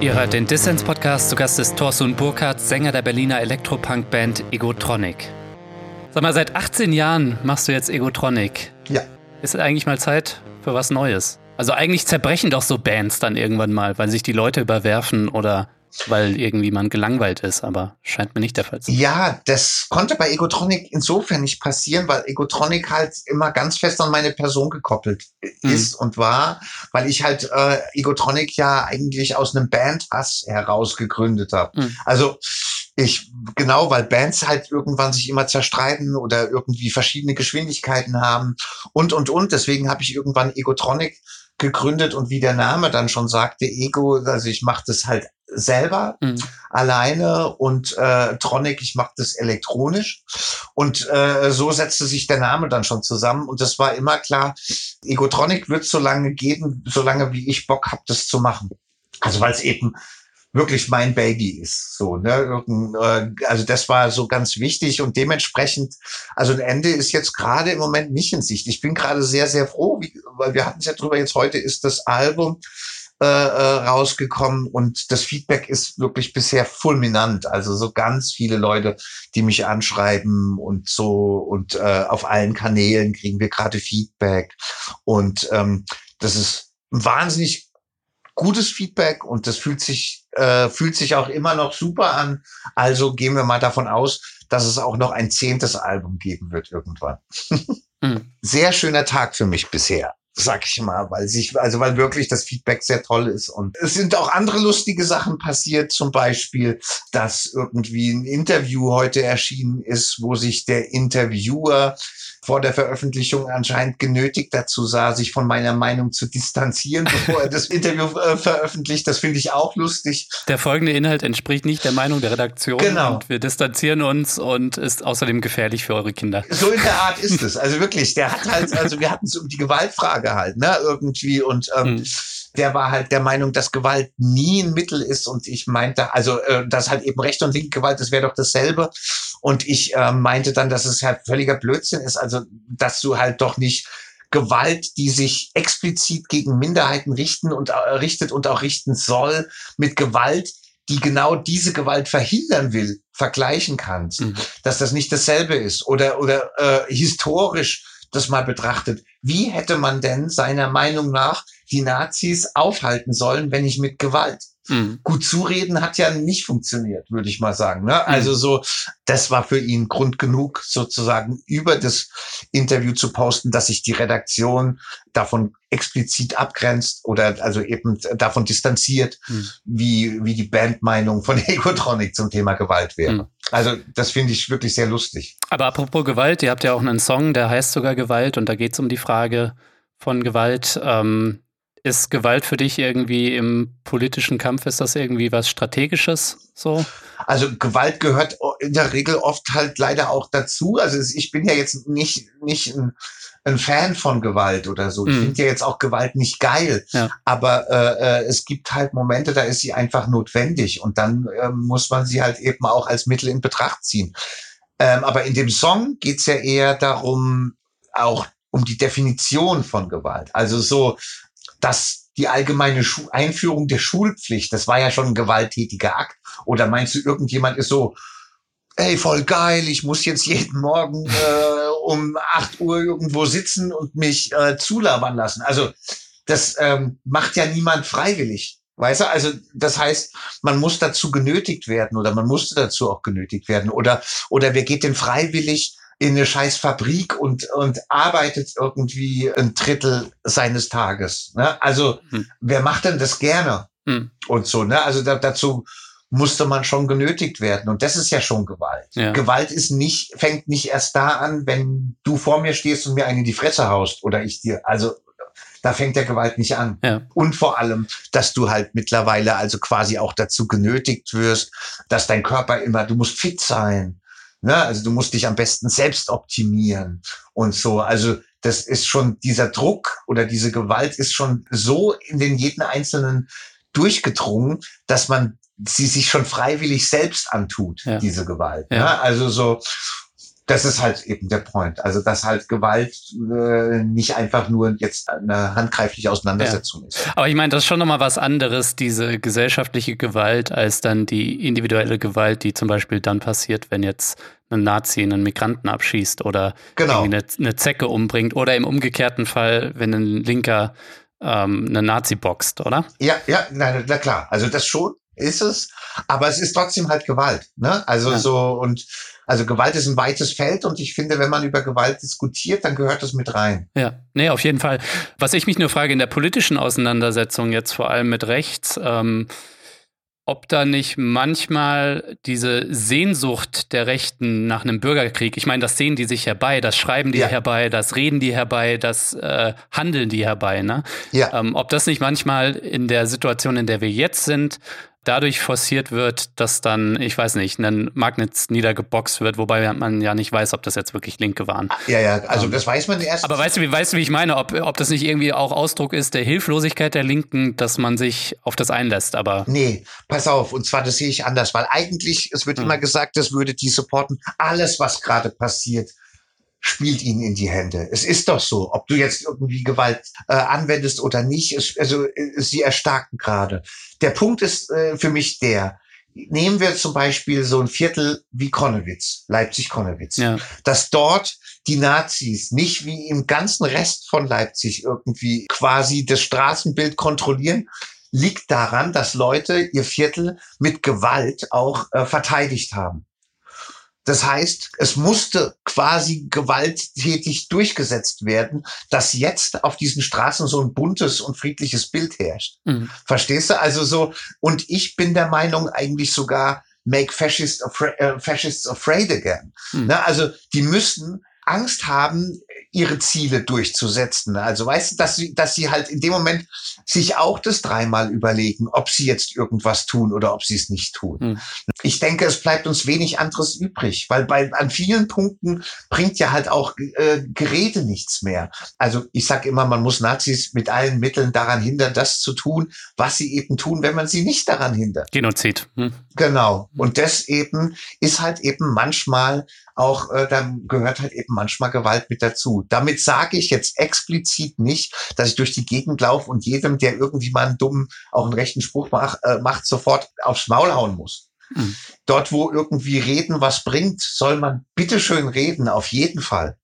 Ihr hört den Dissens-Podcast. Zu Gast ist Thorsten Burkhardt, Sänger der Berliner Elektropunk-Band Egotronic. Sag mal, seit 18 Jahren machst du jetzt Egotronic. Ja. Ist eigentlich mal Zeit für was Neues? Also eigentlich zerbrechen doch so Bands dann irgendwann mal, weil sich die Leute überwerfen oder weil irgendwie man gelangweilt ist, aber scheint mir nicht der Fall zu sein. Ja, das konnte bei Egotronic insofern nicht passieren, weil Egotronic halt immer ganz fest an meine Person gekoppelt Mhm. ist und war, weil ich halt äh, Egotronic ja eigentlich aus einem Bandhass heraus gegründet habe. Mhm. Also ich, genau, weil Bands halt irgendwann sich immer zerstreiten oder irgendwie verschiedene Geschwindigkeiten haben und, und, und. Deswegen habe ich irgendwann Egotronic gegründet und wie der Name dann schon sagte, Ego, also ich mache das halt selber Mhm. alleine und äh, Tronic, ich mache das elektronisch. Und äh, so setzte sich der Name dann schon zusammen. Und das war immer klar, Egotronic wird so lange geben, solange wie ich Bock habe, das zu machen. Also weil es eben wirklich mein Baby ist. So, ne? Äh, also das war so ganz wichtig und dementsprechend, also ein Ende ist jetzt gerade im Moment nicht in Sicht. Ich bin gerade sehr, sehr froh, wie, weil wir hatten es ja drüber, jetzt heute ist das Album äh, äh, rausgekommen und das Feedback ist wirklich bisher fulminant. Also so ganz viele Leute, die mich anschreiben und so und äh, auf allen Kanälen kriegen wir gerade Feedback und ähm, das ist wahnsinnig gutes Feedback und das fühlt sich äh, fühlt sich auch immer noch super an. Also gehen wir mal davon aus, dass es auch noch ein zehntes Album geben wird irgendwann. Mhm. Sehr schöner Tag für mich bisher, sag ich mal, weil sich, also weil wirklich das Feedback sehr toll ist. Und es sind auch andere lustige Sachen passiert, zum Beispiel, dass irgendwie ein Interview heute erschienen ist, wo sich der Interviewer vor der Veröffentlichung anscheinend genötigt dazu sah, sich von meiner Meinung zu distanzieren, bevor er das Interview äh, veröffentlicht. Das finde ich auch lustig. Der folgende Inhalt entspricht nicht der Meinung der Redaktion Genau. und wir distanzieren uns und ist außerdem gefährlich für eure Kinder. So in der Art ist es. Also wirklich, der hat halt, also wir hatten es um die Gewaltfrage halt, ne, irgendwie und ähm, Mhm. der war halt der Meinung, dass Gewalt nie ein Mittel ist und ich meinte, also äh, dass halt eben rechte und linke Gewalt, das wäre doch dasselbe und ich äh, meinte dann, dass es halt völliger Blödsinn ist, also dass du halt doch nicht Gewalt, die sich explizit gegen Minderheiten richten und äh, richtet und auch richten soll, mit Gewalt, die genau diese Gewalt verhindern will, vergleichen kannst Mhm. dass das nicht dasselbe ist oder oder äh, historisch das mal betrachtet. Wie hätte man denn seiner Meinung nach die Nazis aufhalten sollen, wenn nicht mit Gewalt? Mhm. Gut zureden hat ja nicht funktioniert, würde ich mal sagen. Ne? Also so, das war für ihn Grund genug, sozusagen über das Interview zu posten, dass sich die Redaktion davon explizit abgrenzt oder also eben davon distanziert, Mhm. wie, wie die Bandmeinung von Egotronic zum Thema Gewalt wäre. Mhm. Also das finde ich wirklich sehr lustig. Aber apropos Gewalt, ihr habt ja auch einen Song, der heißt sogar Gewalt und da geht es um die Frage von Gewalt. Ähm, ist Gewalt für dich irgendwie im politischen Kampf, ist das irgendwie was Strategisches so? Also Gewalt gehört in der Regel oft halt leider auch dazu. Also ich bin ja jetzt nicht, nicht ein, ein Fan von Gewalt oder so. Ich Mhm. finde ja jetzt auch Gewalt nicht geil. Ja. Aber äh, äh, es gibt halt Momente, da ist sie einfach notwendig und dann ähm, muss man sie halt eben auch als Mittel in Betracht ziehen. Ähm, aber in dem Song geht's ja eher darum, auch um die Definition von Gewalt. Also so, dass die allgemeine Schu Einführung der Schulpflicht, das war ja schon ein gewalttätiger Akt. Oder meinst du, irgendjemand ist so, ey, voll geil, ich muss jetzt jeden Morgen äh, um 8 Uhr irgendwo sitzen und mich äh, zulabern lassen. Also das ähm, macht ja niemand freiwillig. Weißt du, also das heißt, man muss dazu genötigt werden oder man musste dazu auch genötigt werden oder oder wer geht denn freiwillig in eine scheiß Fabrik und und arbeitet irgendwie ein Drittel seines Tages. Ne? Also Hm. wer macht denn das gerne Hm. und so? Ne? Also da, dazu musste man schon genötigt werden und das ist ja schon Gewalt. Ja. Gewalt ist nicht fängt nicht erst da an, wenn du vor mir stehst und mir eine in die Fresse haust oder ich dir. Also da fängt der Gewalt nicht an. Ja. Und vor allem, dass du halt mittlerweile also quasi auch dazu genötigt wirst, dass dein Körper immer, du musst fit sein. Ne? Also du musst dich am besten selbst optimieren und so. Also das ist schon dieser Druck oder diese Gewalt ist schon so in den jeden Einzelnen durchgedrungen, dass man sie sich schon freiwillig selbst antut, ja. diese Gewalt. Ja. Ne? Also so, das ist halt eben der Point. Also dass halt Gewalt äh, nicht einfach nur jetzt eine handgreifliche Auseinandersetzung ja. ist. Aber ich meine, das ist schon nochmal was anderes, diese gesellschaftliche Gewalt, als dann die individuelle Gewalt, die zum Beispiel dann passiert, wenn jetzt ein Nazi einen Migranten abschießt oder genau. eine, eine Zecke umbringt oder im umgekehrten Fall, wenn ein Linker ähm, eine Nazi boxt, oder? Ja, ja, na, na klar. Also das schon ist es, aber es ist trotzdem halt Gewalt. Ne? Also ja. so und also Gewalt ist ein weites Feld und ich finde, wenn man über Gewalt diskutiert, dann gehört das mit rein. Ja, nee, auf jeden Fall. Was ich mich nur frage, in der politischen Auseinandersetzung jetzt vor allem mit rechts, ähm, ob da nicht manchmal diese Sehnsucht der Rechten nach einem Bürgerkrieg, ich meine, das sehen die sich herbei, das schreiben die ja. herbei, das reden die herbei, das äh, handeln die herbei, ne? Ja. Ähm, ob das nicht manchmal in der Situation, in der wir jetzt sind, dadurch forciert wird, dass dann, ich weiß nicht, ein Magnets niedergeboxt wird, wobei man ja nicht weiß, ob das jetzt wirklich Linke waren. Ja, ja, also ähm, das weiß man erst. Aber weißt du, wie, weißt du, wie ich meine, ob, ob das nicht irgendwie auch Ausdruck ist der Hilflosigkeit der Linken, dass man sich auf das einlässt, aber. Nee, pass auf, und zwar das sehe ich anders, weil eigentlich, es wird hm. immer gesagt, das würde die supporten, alles, was gerade passiert, spielt ihnen in die Hände. Es ist doch so, ob du jetzt irgendwie Gewalt äh, anwendest oder nicht, es, also äh, sie erstarken gerade. Der Punkt ist äh, für mich der, nehmen wir zum Beispiel so ein Viertel wie Konnewitz, Leipzig-Konnewitz, ja. dass dort die Nazis nicht wie im ganzen Rest von Leipzig irgendwie quasi das Straßenbild kontrollieren, liegt daran, dass Leute ihr Viertel mit Gewalt auch äh, verteidigt haben. Das heißt, es musste quasi gewalttätig durchgesetzt werden, dass jetzt auf diesen Straßen so ein buntes und friedliches Bild herrscht. Mhm. Verstehst du? Also so, und ich bin der Meinung eigentlich sogar, make fascists, afra äh, fascists afraid again. Mhm. Ne? Also die müssen Angst haben, ihre Ziele durchzusetzen. Also weißt du, dass sie, dass sie halt in dem Moment sich auch das dreimal überlegen, ob sie jetzt irgendwas tun oder ob sie es nicht tun. Mhm. Ich denke, es bleibt uns wenig anderes übrig, weil bei an vielen Punkten bringt ja halt auch äh, Geräte nichts mehr. Also ich sage immer, man muss Nazis mit allen Mitteln daran hindern, das zu tun, was sie eben tun, wenn man sie nicht daran hindert. Genozid. Hm. Genau. Und das eben ist halt eben manchmal auch, äh, da gehört halt eben manchmal Gewalt mit dazu. Damit sage ich jetzt explizit nicht, dass ich durch die Gegend laufe und jedem, der irgendwie mal einen dummen, auch einen rechten Spruch mach, äh, macht, sofort aufs Maul hauen muss. Mhm. Dort, wo irgendwie Reden was bringt, soll man bitteschön reden, auf jeden Fall.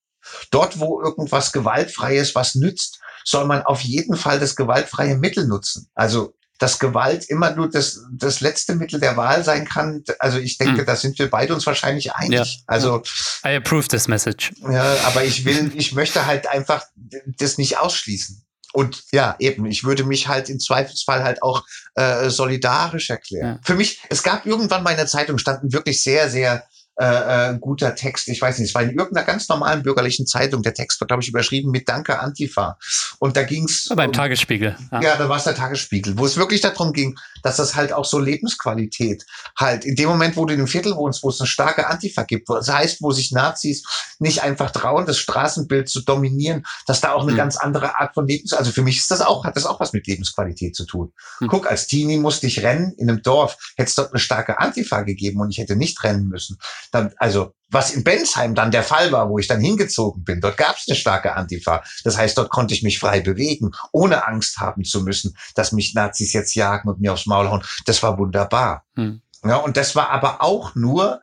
Dort, wo irgendwas gewaltfreies was nützt, soll man auf jeden Fall das gewaltfreie Mittel nutzen. Also dass Gewalt immer nur das, das letzte Mittel der Wahl sein kann. Also ich denke, hm. da sind wir beide uns wahrscheinlich einig. Ja. Also I approve this message. Ja, aber ich will, ich möchte halt einfach das nicht ausschließen. Und ja, eben, ich würde mich halt im Zweifelsfall halt auch äh, solidarisch erklären. Ja. Für mich, es gab irgendwann bei einer Zeitung standen wirklich sehr, sehr äh, äh, guter Text. Ich weiß nicht, es war in irgendeiner ganz normalen bürgerlichen Zeitung. Der Text war, glaube ich, überschrieben mit Danke Antifa. Und da ging's. Beim um, Tagesspiegel. Ja, ja da war es der Tagesspiegel, wo es wirklich darum ging, dass das halt auch so Lebensqualität halt in dem Moment, wo du in einem Viertel wohnst, wo es eine starke Antifa gibt, das heißt, wo sich Nazis nicht einfach trauen, das Straßenbild zu dominieren, dass da auch eine mhm. ganz andere Art von Lebens, also für mich ist das auch, hat das auch was mit Lebensqualität zu tun. Mhm. Guck, als Teenie musste ich rennen in einem Dorf, hätte es dort eine starke Antifa gegeben und ich hätte nicht rennen müssen dann, also was in Bensheim dann der Fall war, wo ich dann hingezogen bin, dort gab es eine starke Antifa. Das heißt, dort konnte ich mich frei bewegen, ohne Angst haben zu müssen, dass mich Nazis jetzt jagen und mir aufs Maul hauen. Das war wunderbar. Hm. Ja, und das war aber auch nur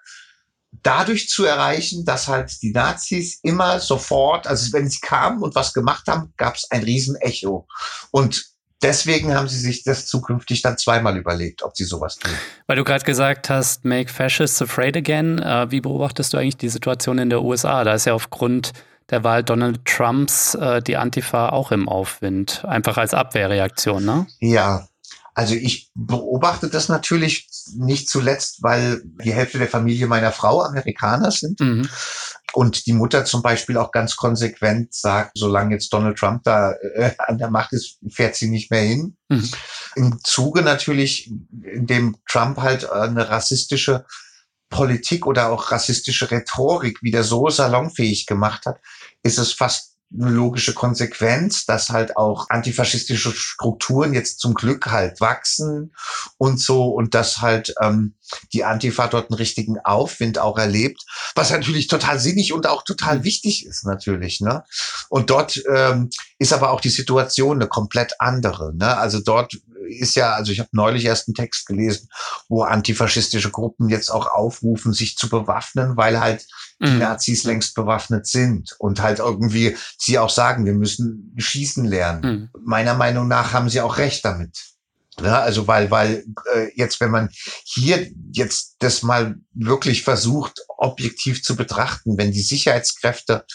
dadurch zu erreichen, dass halt die Nazis immer sofort, also wenn sie kamen und was gemacht haben, gab es ein Riesenecho. Und deswegen haben sie sich das zukünftig dann zweimal überlegt, ob sie sowas tun. Weil du gerade gesagt hast, make fascists afraid again. Äh, wie beobachtest du eigentlich die Situation in der USA? Da ist ja aufgrund der Wahl Donald Trumps äh, die Antifa auch im Aufwind, einfach als Abwehrreaktion, ne? Ja, also ich beobachte das natürlich nicht zuletzt, weil die Hälfte der Familie meiner Frau Amerikaner sind. Mhm. Und die Mutter zum Beispiel auch ganz konsequent sagt, solange jetzt Donald Trump da äh, an der Macht ist, fährt sie nicht mehr hin. Mhm. Im Zuge natürlich, in dem Trump halt eine rassistische Politik oder auch rassistische Rhetorik wieder so salonfähig gemacht hat, ist es fast logische Konsequenz, dass halt auch antifaschistische Strukturen jetzt zum Glück halt wachsen und so und dass halt ähm, die Antifa dort einen richtigen Aufwind auch erlebt, was natürlich total sinnig und auch total wichtig ist natürlich. Ne? Und dort ähm, ist aber auch die Situation eine komplett andere. Ne? Also dort ist ja, also ich habe neulich erst einen Text gelesen, wo antifaschistische Gruppen jetzt auch aufrufen, sich zu bewaffnen, weil halt die mhm. Nazis längst bewaffnet sind und halt irgendwie sie auch sagen, wir müssen schießen lernen. Mhm. Meiner Meinung nach haben sie auch recht damit. Ja, also weil, weil äh, jetzt, wenn man hier jetzt das mal wirklich versucht, objektiv zu betrachten, wenn die Sicherheitskräfte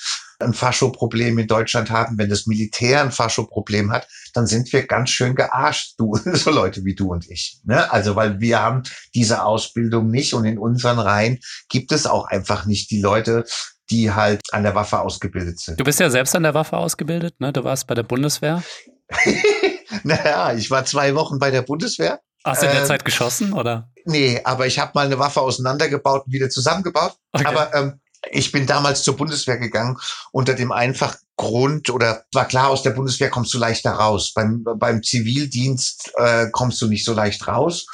ein Faschoproblem in Deutschland haben, wenn das Militär ein Faschoproblem hat, dann sind wir ganz schön gearscht, du, so Leute wie du und ich. Ne? Also, weil wir haben diese Ausbildung nicht und in unseren Reihen gibt es auch einfach nicht die Leute, die halt an der Waffe ausgebildet sind. Du bist ja selbst an der Waffe ausgebildet, ne? Du warst bei der Bundeswehr. naja, ich war zwei Wochen bei der Bundeswehr. Hast du in der ähm, Zeit geschossen, oder? Nee, aber ich habe mal eine Waffe auseinandergebaut und wieder zusammengebaut. Okay. Aber ähm, ich bin damals zur Bundeswehr gegangen unter dem einfachen Grund oder war klar, aus der Bundeswehr kommst du leichter raus. Beim, beim Zivildienst äh, kommst du nicht so leicht raus.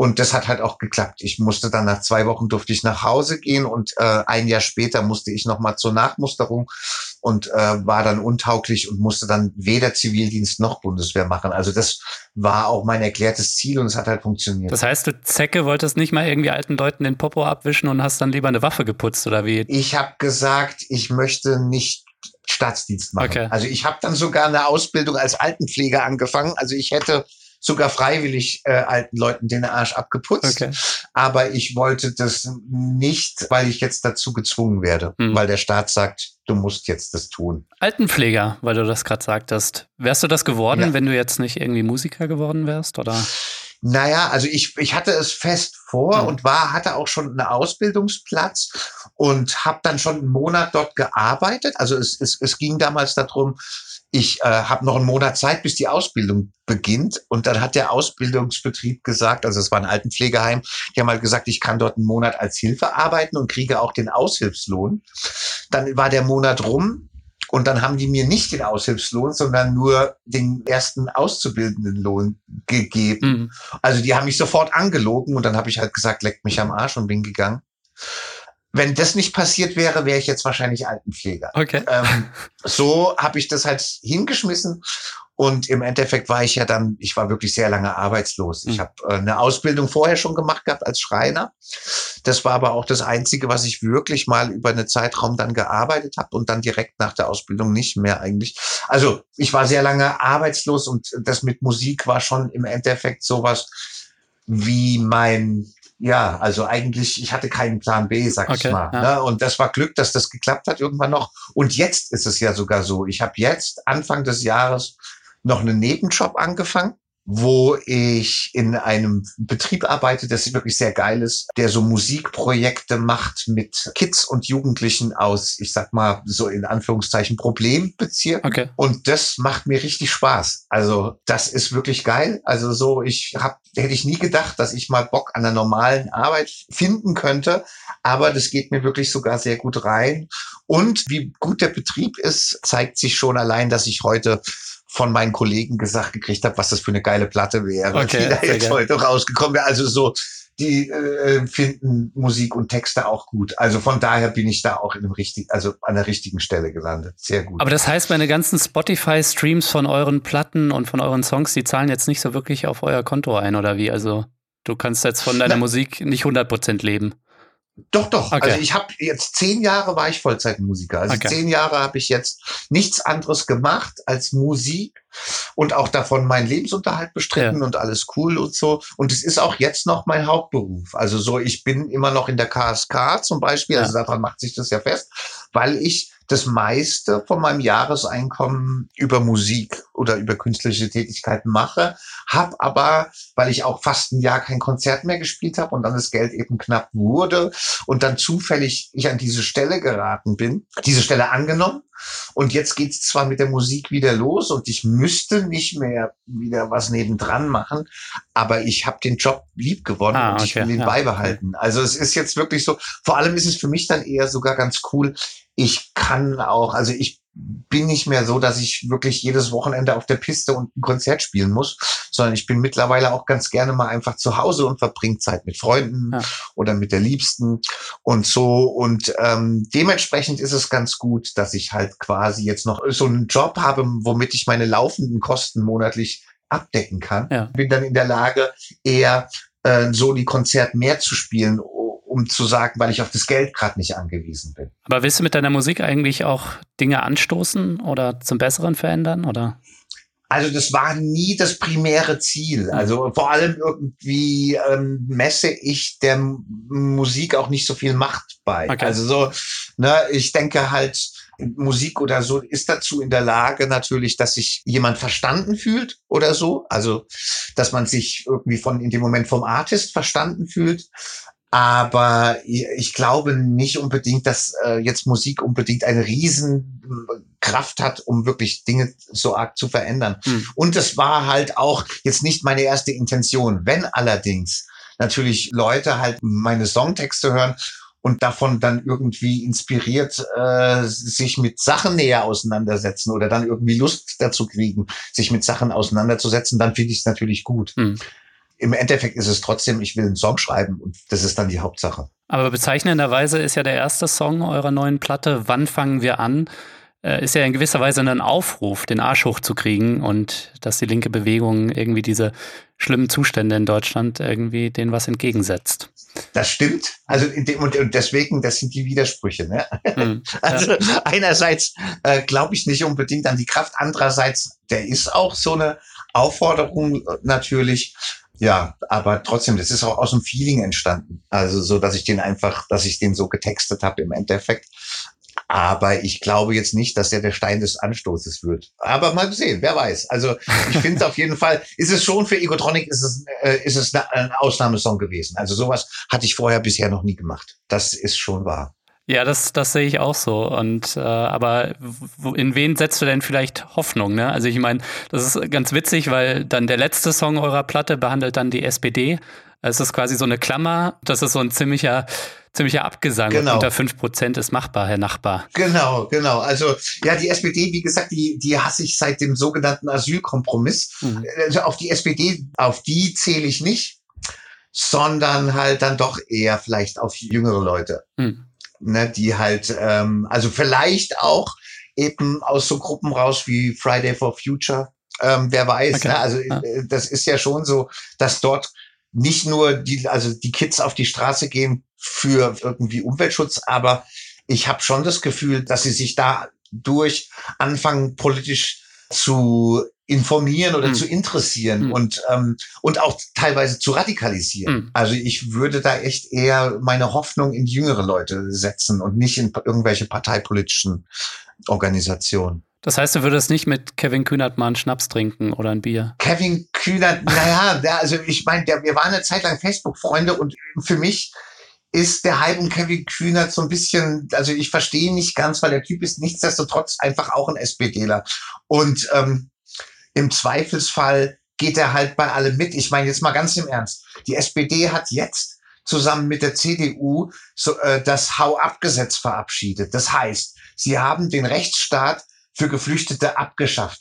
Und das hat halt auch geklappt. Ich musste dann nach zwei Wochen durfte ich nach Hause gehen und äh, ein Jahr später musste ich nochmal zur Nachmusterung und äh, war dann untauglich und musste dann weder Zivildienst noch Bundeswehr machen. Also das war auch mein erklärtes Ziel und es hat halt funktioniert. Das heißt, du Zecke wolltest nicht mal irgendwie alten Leuten den Popo abwischen und hast dann lieber eine Waffe geputzt oder wie? Ich habe gesagt, ich möchte nicht Staatsdienst machen. Okay. Also ich habe dann sogar eine Ausbildung als Altenpfleger angefangen. Also ich hätte sogar freiwillig äh, alten Leuten den Arsch abgeputzt. Okay. Aber ich wollte das nicht, weil ich jetzt dazu gezwungen werde, mhm. weil der Staat sagt, du musst jetzt das tun. Altenpfleger, weil du das gerade sagtest. Wärst du das geworden, ja. wenn du jetzt nicht irgendwie Musiker geworden wärst, oder? Naja, also ich, ich hatte es fest vor mhm. und war, hatte auch schon einen Ausbildungsplatz und habe dann schon einen Monat dort gearbeitet. Also es, es, es ging damals darum, ich äh, habe noch einen Monat Zeit, bis die Ausbildung beginnt. Und dann hat der Ausbildungsbetrieb gesagt, also es war ein Altenpflegeheim, die haben halt gesagt, ich kann dort einen Monat als Hilfe arbeiten und kriege auch den Aushilfslohn. Dann war der Monat rum. Und dann haben die mir nicht den Aushilfslohn, sondern nur den ersten auszubildenden Lohn gegeben. Mhm. Also die haben mich sofort angelogen und dann habe ich halt gesagt, leckt mich am Arsch und bin gegangen. Wenn das nicht passiert wäre, wäre ich jetzt wahrscheinlich Altenpfleger. Okay. Ähm, so habe ich das halt hingeschmissen und im Endeffekt war ich ja dann, ich war wirklich sehr lange arbeitslos. Ich mhm. habe äh, eine Ausbildung vorher schon gemacht gehabt als Schreiner. Das war aber auch das Einzige, was ich wirklich mal über eine Zeitraum dann gearbeitet habe und dann direkt nach der Ausbildung nicht mehr eigentlich. Also ich war sehr lange arbeitslos und das mit Musik war schon im Endeffekt sowas wie mein ja, also eigentlich, ich hatte keinen Plan B, sag okay, ich mal. Ja. Ne? Und das war Glück, dass das geklappt hat irgendwann noch. Und jetzt ist es ja sogar so. Ich habe jetzt Anfang des Jahres noch einen Nebenjob angefangen wo ich in einem Betrieb arbeite, das wirklich sehr geil ist, der so Musikprojekte macht mit Kids und Jugendlichen aus, ich sag mal so in Anführungszeichen Problembezirken. Okay. Und das macht mir richtig Spaß. Also das ist wirklich geil. Also so, ich hab, hätte ich nie gedacht, dass ich mal Bock an der normalen Arbeit finden könnte. Aber das geht mir wirklich sogar sehr gut rein. Und wie gut der Betrieb ist, zeigt sich schon allein, dass ich heute von meinen Kollegen gesagt gekriegt habe, was das für eine geile Platte wäre, okay, die da jetzt geil. heute rausgekommen wäre. Also so, die äh, finden Musik und Texte auch gut. Also von daher bin ich da auch in dem richtigen, also an der richtigen Stelle gelandet. Sehr gut. Aber das heißt, meine ganzen Spotify-Streams von euren Platten und von euren Songs, die zahlen jetzt nicht so wirklich auf euer Konto ein, oder wie? Also du kannst jetzt von deiner Na, Musik nicht 100% leben. Doch, doch. Okay. Also ich habe jetzt zehn Jahre war ich Vollzeitmusiker. Also okay. zehn Jahre habe ich jetzt nichts anderes gemacht als Musik und auch davon meinen Lebensunterhalt bestritten ja. und alles cool und so. Und es ist auch jetzt noch mein Hauptberuf. Also so, ich bin immer noch in der KSK zum Beispiel, ja. also daran macht sich das ja fest. weil ich das meiste von meinem Jahreseinkommen über Musik oder über künstlerische Tätigkeiten mache, habe aber, weil ich auch fast ein Jahr kein Konzert mehr gespielt habe und dann das Geld eben knapp wurde und dann zufällig ich an diese Stelle geraten bin, diese Stelle angenommen und jetzt geht's zwar mit der Musik wieder los und ich müsste nicht mehr wieder was nebendran machen, aber ich habe den Job lieb gewonnen ah, und ich will ihn ja. beibehalten. Also es ist jetzt wirklich so, vor allem ist es für mich dann eher sogar ganz cool, ich kann auch, also ich bin nicht mehr so, dass ich wirklich jedes Wochenende auf der Piste und ein Konzert spielen muss, sondern ich bin mittlerweile auch ganz gerne mal einfach zu Hause und verbringe Zeit mit Freunden ja. oder mit der Liebsten und so. Und ähm, dementsprechend ist es ganz gut, dass ich halt quasi jetzt noch so einen Job habe, womit ich meine laufenden Kosten monatlich abdecken kann. Ja. Bin dann in der Lage, eher äh, so die Konzert mehr zu spielen um zu sagen, weil ich auf das Geld gerade nicht angewiesen bin. Aber willst du mit deiner Musik eigentlich auch Dinge anstoßen oder zum Besseren verändern oder? Also das war nie das primäre Ziel. Hm. Also vor allem irgendwie ähm, messe ich der Musik auch nicht so viel Macht bei. Okay. Also so, ne, ich denke halt, Musik oder so ist dazu in der Lage natürlich, dass sich jemand verstanden fühlt oder so. Also, dass man sich irgendwie von in dem Moment vom Artist verstanden fühlt. Aber ich glaube nicht unbedingt, dass äh, jetzt Musik unbedingt eine Riesenkraft hat, um wirklich Dinge so arg zu verändern. Mhm. Und es war halt auch jetzt nicht meine erste Intention. Wenn allerdings natürlich Leute halt meine Songtexte hören und davon dann irgendwie inspiriert äh, sich mit Sachen näher auseinandersetzen oder dann irgendwie Lust dazu kriegen, sich mit Sachen auseinanderzusetzen, dann finde ich es natürlich gut. Mhm im Endeffekt ist es trotzdem, ich will einen Song schreiben und das ist dann die Hauptsache. Aber bezeichnenderweise ist ja der erste Song eurer neuen Platte, Wann fangen wir an? Äh, ist ja in gewisser Weise ein Aufruf, den Arsch hochzukriegen und dass die linke Bewegung irgendwie diese schlimmen Zustände in Deutschland irgendwie denen was entgegensetzt. Das stimmt. Also dem, und, und, deswegen, das sind die Widersprüche. Ne? Hm, also ja. einerseits äh, glaube ich nicht unbedingt an die Kraft, andererseits, der ist auch so eine Aufforderung natürlich, ja, aber trotzdem, das ist auch aus dem Feeling entstanden. Also so, dass ich den einfach, dass ich den so getextet habe im Endeffekt. Aber ich glaube jetzt nicht, dass der der Stein des Anstoßes wird. Aber mal sehen, wer weiß. Also ich finde auf jeden Fall, ist es schon für Egotronic, ist es, äh, ist es ein Ausnahmesong gewesen. Also sowas hatte ich vorher bisher noch nie gemacht. Das ist schon wahr. Ja, das, das sehe ich auch so. Und äh, aber in wen setzt du denn vielleicht Hoffnung? Ne? Also ich meine, das ist ganz witzig, weil dann der letzte Song eurer Platte behandelt dann die SPD. Es ist quasi so eine Klammer. Das ist so ein ziemlicher, ziemlicher Abgesang. Genau. Unter fünf Prozent ist machbar, Herr Nachbar. Genau, genau. Also ja, die SPD, wie gesagt, die, die hasse ich seit dem sogenannten Asylkompromiss. Mhm. Also auf die SPD, auf die zähle ich nicht, sondern halt dann doch eher vielleicht auf jüngere Leute. Mhm ne, die halt, ähm, also vielleicht auch eben aus so Gruppen raus wie Friday for Future, ähm, wer weiß. Okay. Ne? Also ja. Äh, das ist ja schon so, dass dort nicht nur die, also die Kids auf die Straße gehen für irgendwie Umweltschutz, aber ich habe schon das Gefühl, dass sie sich da durch anfangen politisch zu informieren oder mhm. zu interessieren mhm. und ähm, und auch teilweise zu radikalisieren. Mhm. Also ich würde da echt eher meine Hoffnung in jüngere Leute setzen und nicht in irgendwelche parteipolitischen Organisationen. Das heißt, du würdest nicht mit Kevin Kühnert mal einen Schnaps trinken oder ein Bier? Kevin Kühnert, naja, der, also ich meine, wir waren eine Zeit lang Facebook-Freunde und für mich ist der Hype um Kevin Kühnert so ein bisschen, also ich verstehe nicht ganz, weil der Typ ist nichtsdestotrotz einfach auch ein SPDler. Und ähm, im Zweifelsfall geht er halt bei allem mit. Ich meine jetzt mal ganz im Ernst. Die SPD hat jetzt zusammen mit der CDU so, äh, das Hau-ab-Gesetz verabschiedet. Das heißt, sie haben den Rechtsstaat für Geflüchtete abgeschafft.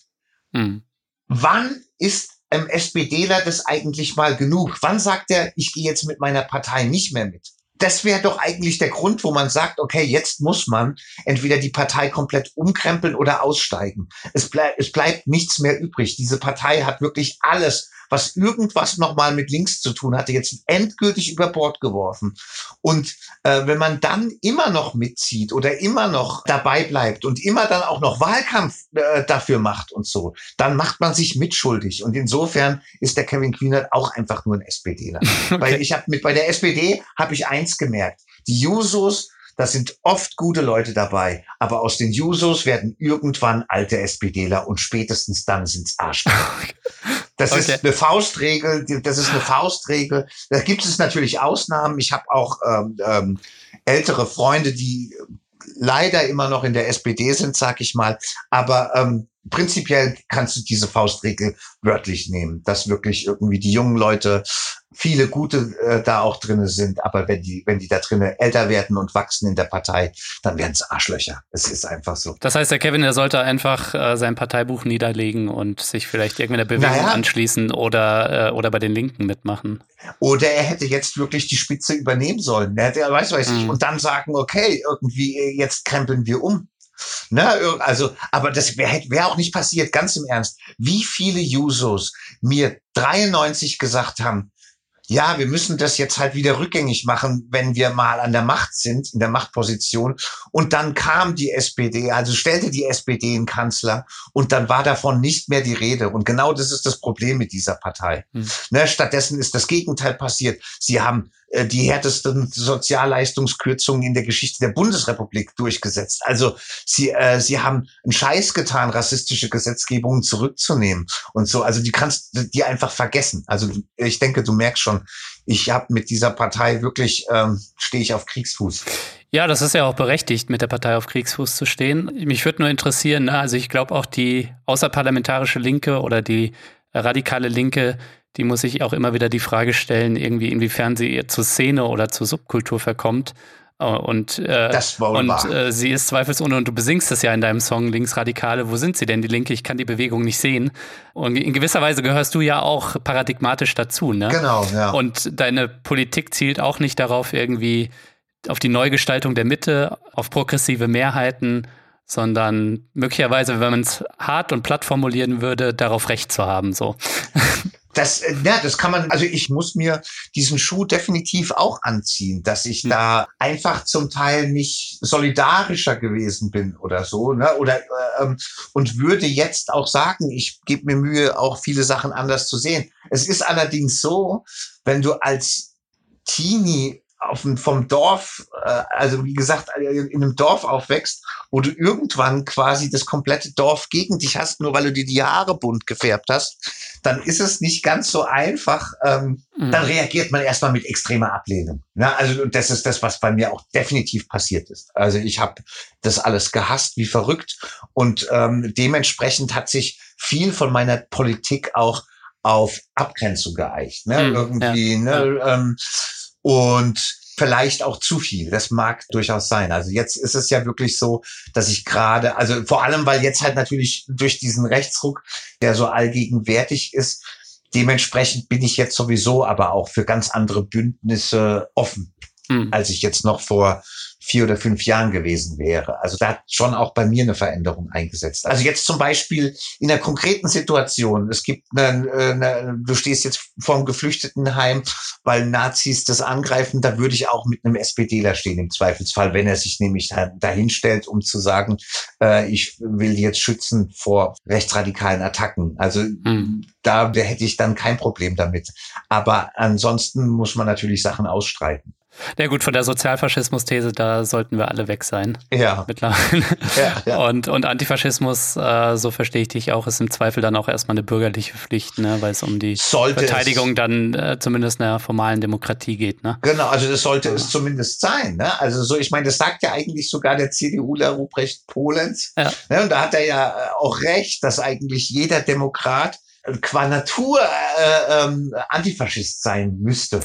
Hm. Wann ist einem SPDler das eigentlich mal genug? Wann sagt er, ich gehe jetzt mit meiner Partei nicht mehr mit? Das wäre doch eigentlich der Grund, wo man sagt, okay, jetzt muss man entweder die Partei komplett umkrempeln oder aussteigen. Es, bleib, es bleibt nichts mehr übrig. Diese Partei hat wirklich alles was irgendwas nochmal mit links zu tun hatte, jetzt endgültig über Bord geworfen. Und äh, wenn man dann immer noch mitzieht oder immer noch dabei bleibt und immer dann auch noch Wahlkampf äh, dafür macht und so, dann macht man sich mitschuldig. Und insofern ist der Kevin Kühnert auch einfach nur ein SPDler. Okay. Weil ich habe mit bei der SPD habe ich eins gemerkt: Die Jusos da sind oft gute Leute dabei, aber aus den Jusos werden irgendwann alte SPDler und spätestens dann sind's Arschlöcher. Das okay. ist eine Faustregel, das ist eine Faustregel. Da gibt es natürlich Ausnahmen. Ich habe auch ähm, ähm, ältere Freunde, die leider immer noch in der SPD sind, sag ich mal. Aber ähm, prinzipiell kannst du diese Faustregel wörtlich nehmen, dass wirklich irgendwie die jungen Leute viele gute äh, da auch drinne sind, aber wenn die wenn die da drinne älter werden und wachsen in der Partei, dann werden es Arschlöcher. Es ist einfach so. Das heißt, der Kevin, der sollte einfach äh, sein Parteibuch niederlegen und sich vielleicht irgendeiner Bewegung naja. anschließen oder äh, oder bei den Linken mitmachen. Oder er hätte jetzt wirklich die Spitze übernehmen sollen. Er hätte, weiß weiß ich, mhm. und dann sagen, okay, irgendwie äh, jetzt krempeln wir um. Ne, also, aber das wäre wär auch nicht passiert, ganz im Ernst. Wie viele Jusos mir 93 gesagt haben, ja, wir müssen das jetzt halt wieder rückgängig machen, wenn wir mal an der Macht sind, in der Machtposition. Und dann kam die SPD, also stellte die SPD einen Kanzler und dann war davon nicht mehr die Rede. Und genau das ist das Problem mit dieser Partei. Hm. Ne, stattdessen ist das Gegenteil passiert. Sie haben die härtesten Sozialleistungskürzungen in der Geschichte der Bundesrepublik durchgesetzt. Also sie, äh, sie haben einen Scheiß getan, rassistische Gesetzgebungen zurückzunehmen und so. Also die kannst die einfach vergessen. Also ich denke, du merkst schon, ich habe mit dieser Partei wirklich, ähm, stehe ich auf Kriegsfuß. Ja, das ist ja auch berechtigt, mit der Partei auf Kriegsfuß zu stehen. Mich würde nur interessieren, ne? also ich glaube auch die außerparlamentarische Linke oder die radikale Linke die muss sich auch immer wieder die Frage stellen, irgendwie, inwiefern sie zur Szene oder zur Subkultur verkommt. Äh, und, äh, und äh, sie ist zweifelsohne, und du besingst es ja in deinem Song Linksradikale, wo sind sie denn, die Linke? Ich kann die Bewegung nicht sehen. Und in gewisser Weise gehörst du ja auch paradigmatisch dazu, ne? Genau, ja. Und deine Politik zielt auch nicht darauf, irgendwie auf die Neugestaltung der Mitte, auf progressive Mehrheiten, sondern möglicherweise, wenn man es hart und platt formulieren würde, darauf Recht zu haben, so. Das, äh, ja, das kann man, also ich muss mir diesen Schuh definitiv auch anziehen, dass ich mhm. da einfach zum Teil nicht solidarischer gewesen bin oder so, ne? Oder äh, ähm, und würde jetzt auch sagen, ich gebe mir Mühe, auch viele Sachen anders zu sehen. Es ist allerdings so, wenn du als Teenie auf dem, vom Dorf, äh, also wie gesagt, äh, in einem Dorf aufwächst, wo du irgendwann quasi das komplette Dorf gegen dich hast, nur weil du dir die Haare bunt gefärbt hast, dann ist es nicht ganz so einfach. Ähm, mhm. Dann reagiert man erstmal mit extremer Ablehnung. Ja, also das ist das, was bei mir auch definitiv passiert ist. Also ich habe das alles gehasst wie verrückt und ähm, dementsprechend hat sich viel von meiner Politik auch auf Abgrenzung geeicht. Ne? Mhm, Irgendwie, ja, ne? Ähm, und vielleicht auch zu viel. Das mag durchaus sein. Also jetzt ist es ja wirklich so, dass ich gerade, also vor allem, weil jetzt halt natürlich durch diesen Rechtsruck, der so allgegenwärtig ist, dementsprechend bin ich jetzt sowieso aber auch für ganz andere Bündnisse offen, hm. als ich jetzt noch vor vier oder fünf Jahren gewesen wäre. Also da hat schon auch bei mir eine Veränderung eingesetzt. Also jetzt zum Beispiel in einer konkreten Situation, es gibt eine, eine, du stehst jetzt vorm Geflüchtetenheim, weil Nazis das angreifen, da würde ich auch mit einem SPDler stehen im Zweifelsfall, wenn er sich nämlich dahin stellt, um zu sagen, äh, ich will jetzt schützen vor rechtsradikalen Attacken. Also mhm. da hätte ich dann kein Problem damit. Aber ansonsten muss man natürlich Sachen ausstreiten. Ja gut, von der Sozialfaschismus-These, da sollten wir alle weg sein. Ja. Mittlerweile. Ja, ja. Und, und Antifaschismus, äh, so verstehe ich dich auch, ist im Zweifel dann auch erstmal eine bürgerliche Pflicht, ne? weil es um die sollte Verteidigung dann äh, zumindest einer formalen Demokratie geht. Ne? Genau, also das sollte ja. es zumindest sein. Ne? Also so, ich meine, das sagt ja eigentlich sogar der CDUler Ruprecht Polenz. Ja. Ne? Und da hat er ja äh, auch recht, dass eigentlich jeder Demokrat qua Natur äh, ähm, Antifaschist sein müsste.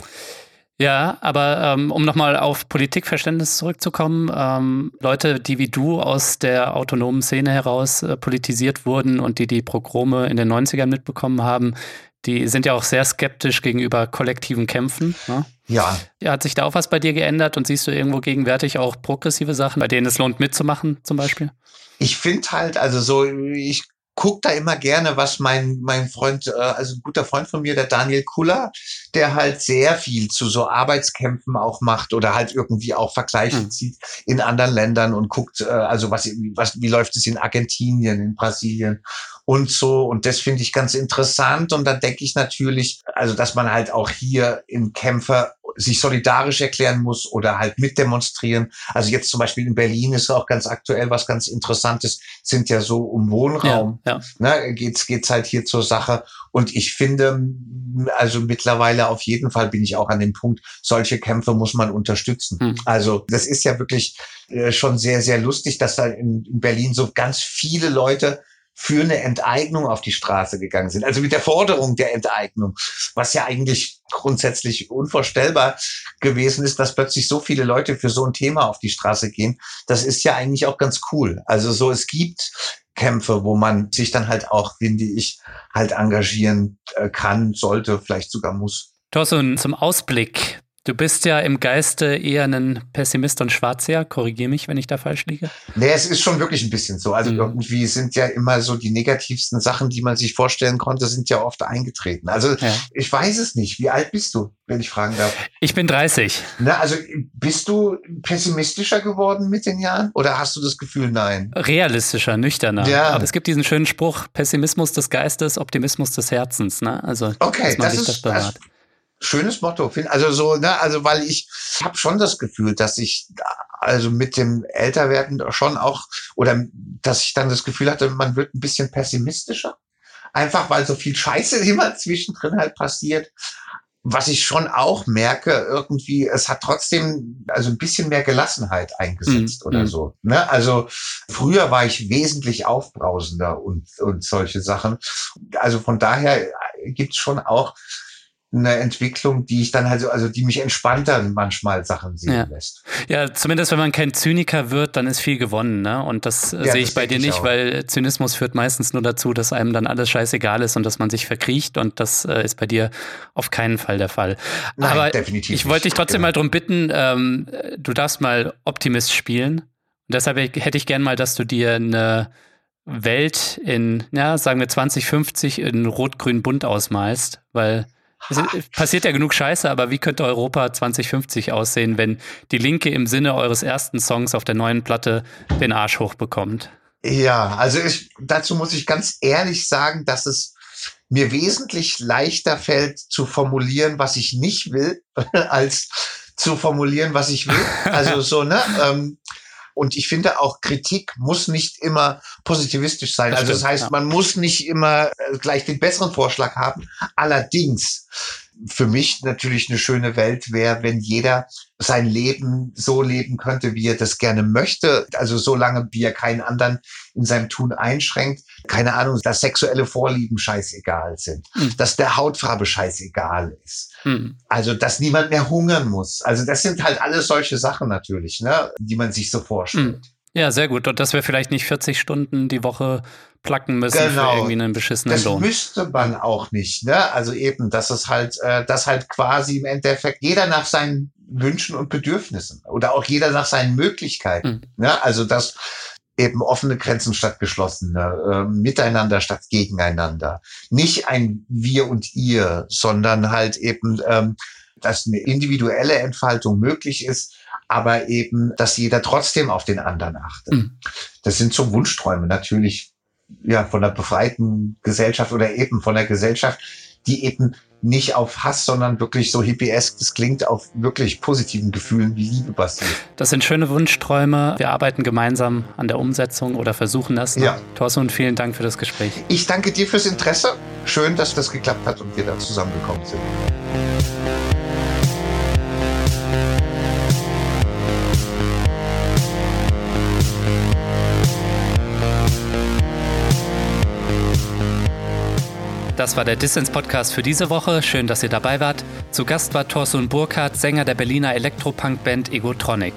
Ja, aber ähm, um nochmal auf Politikverständnis zurückzukommen, ähm, Leute, die wie du aus der autonomen Szene heraus äh, politisiert wurden und die die Progrome in den 90ern mitbekommen haben, die sind ja auch sehr skeptisch gegenüber kollektiven Kämpfen. Ne? Ja. Hat sich da auch was bei dir geändert und siehst du irgendwo gegenwärtig auch progressive Sachen, bei denen es lohnt mitzumachen zum Beispiel? Ich finde halt, also so, ich guck da immer gerne, was mein, mein Freund, äh, also ein guter Freund von mir, der Daniel Kuller, der halt sehr viel zu so Arbeitskämpfen auch macht oder halt irgendwie auch Vergleiche mhm. zieht in anderen Ländern und guckt, äh, also was, was, wie läuft es in Argentinien, in Brasilien und so. Und das finde ich ganz interessant. Und dann denke ich natürlich, also dass man halt auch hier in Kämpfer sich solidarisch erklären muss oder halt mitdemonstrieren. Also jetzt zum Beispiel in Berlin ist auch ganz aktuell was ganz Interessantes, sind ja so um Wohnraum. Ja, ja. Ne, geht's, geht's halt hier zur Sache. Und ich finde, also mittlerweile auf jeden Fall bin ich auch an dem Punkt, solche Kämpfe muss man unterstützen. Hm. Also das ist ja wirklich äh, schon sehr, sehr lustig, dass da in, in Berlin so ganz viele Leute für eine Enteignung auf die Straße gegangen sind. Also mit der Forderung der Enteignung, was ja eigentlich grundsätzlich unvorstellbar gewesen ist, dass plötzlich so viele Leute für so ein Thema auf die Straße gehen. Das ist ja eigentlich auch ganz cool. Also so, es gibt Kämpfe, wo man sich dann halt auch, finde ich, halt engagieren äh, kann, sollte, vielleicht sogar muss. Thorsten, zum Ausblick. Du bist ja im Geiste eher ein Pessimist und Schwarzseher. Korrigiere mich, wenn ich da falsch liege. Nee, es ist schon wirklich ein bisschen so. Also mhm. irgendwie sind ja immer so die negativsten Sachen, die man sich vorstellen konnte, sind ja oft eingetreten. Also ja. ich weiß es nicht. Wie alt bist du, wenn ich fragen darf? Ich bin 30. Na, also bist du pessimistischer geworden mit den Jahren? Oder hast du das Gefühl, nein? Realistischer, nüchterner. Ja. Aber es gibt diesen schönen Spruch, Pessimismus des Geistes, Optimismus des Herzens. Ne? Also, okay, das ist, das, das schönes Motto. Also so, ne, also weil ich habe schon das Gefühl, dass ich also mit dem Älterwerden schon auch oder dass ich dann das Gefühl hatte, man wird ein bisschen pessimistischer. Einfach weil so viel Scheiße immer zwischendrin halt passiert. Was ich schon auch merke, irgendwie, es hat trotzdem also ein bisschen mehr Gelassenheit eingesetzt mm, oder mm. so. Ne? Also früher war ich wesentlich aufbrausender und, und solche Sachen. Also von daher gibt's schon auch eine Entwicklung, die ich dann halt so, also die mich entspannter manchmal Sachen sehen ja. lässt. Ja, zumindest wenn man kein Zyniker wird, dann ist viel gewonnen, ne? Und das ja, sehe ich bei dir nicht, auch. weil Zynismus führt meistens nur dazu, dass einem dann alles scheißegal ist und dass man sich verkriecht und das äh, ist bei dir auf keinen Fall der Fall. Nein, Aber definitiv ich wollte dich trotzdem genau. mal darum bitten, ähm, du darfst mal Optimist spielen. Und deshalb hätte ich gern mal, dass du dir eine Welt in, ja, sagen wir 2050 in Rot-Grün-Bunt ausmalst, weil es passiert ja genug Scheiße, aber wie könnte Europa 2050 aussehen, wenn die Linke im Sinne eures ersten Songs auf der neuen Platte den Arsch hochbekommt? Ja, also ich, dazu muss ich ganz ehrlich sagen, dass es mir wesentlich leichter fällt zu formulieren, was ich nicht will, als zu formulieren, was ich will. Also so, ne? Ähm, und ich finde auch Kritik muss nicht immer positivistisch sein. Das also das heißt, ja. man muss nicht immer äh, gleich den besseren Vorschlag haben. Allerdings für mich natürlich eine schöne Welt wäre, wenn jeder sein Leben so leben könnte, wie er das gerne möchte. Also so lange, wie er keinen anderen in seinem Tun einschränkt. Keine Ahnung, dass sexuelle Vorlieben scheißegal sind. Mhm. Dass der Hautfarbe scheißegal ist. Mhm. Also, dass niemand mehr hungern muss. Also das sind halt alles solche Sachen natürlich, ne, die man sich so vorstellt. Mhm. Ja, sehr gut. Und dass wir vielleicht nicht 40 Stunden die Woche placken müssen genau. für irgendwie einen beschissenen das Lohn. Das müsste man auch nicht, ne? Also eben, dass es halt, äh, dass halt quasi im Endeffekt jeder nach seinen Wünschen und Bedürfnissen oder auch jeder nach seinen Möglichkeiten. Mhm. Ne? Also dass eben offene Grenzen statt geschlossene, äh, miteinander statt gegeneinander. Nicht ein Wir und Ihr, sondern halt eben, ähm, dass eine individuelle Entfaltung möglich ist, aber eben, dass jeder trotzdem auf den anderen achtet. Mhm. Das sind so Wunschträume natürlich, ja, von der befreiten Gesellschaft oder eben von der Gesellschaft, die eben nicht auf Hass, sondern wirklich so hippiesk, das klingt auf wirklich positiven Gefühlen wie Liebe basiert. Das sind schöne Wunschträume. Wir arbeiten gemeinsam an der Umsetzung oder versuchen das. Ja. Thorsten, vielen Dank für das Gespräch. Ich danke dir fürs Interesse. Schön, dass das geklappt hat und wir da zusammengekommen sind. Das war der Dissens-Podcast für diese Woche. Schön, dass ihr dabei wart. Zu Gast war Thorsten Burkhardt, Sänger der Berliner Elektropunk-Band Egotronic.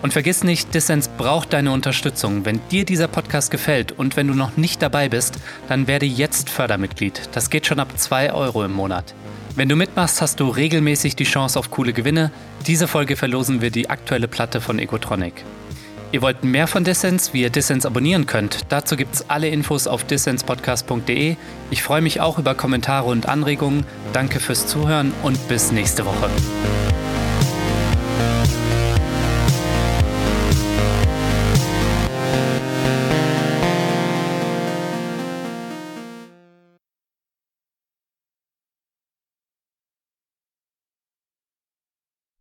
Und vergiss nicht, Dissens braucht deine Unterstützung. Wenn dir dieser Podcast gefällt und wenn du noch nicht dabei bist, dann werde jetzt Fördermitglied. Das geht schon ab 2 Euro im Monat. Wenn du mitmachst, hast du regelmäßig die Chance auf coole Gewinne. Diese Folge verlosen wir die aktuelle Platte von Egotronic. Ihr wollt mehr von Dissens, wie ihr Dissens abonnieren könnt. Dazu gibt es alle Infos auf dissenspodcast.de. Ich freue mich auch über Kommentare und Anregungen. Danke fürs Zuhören und bis nächste Woche.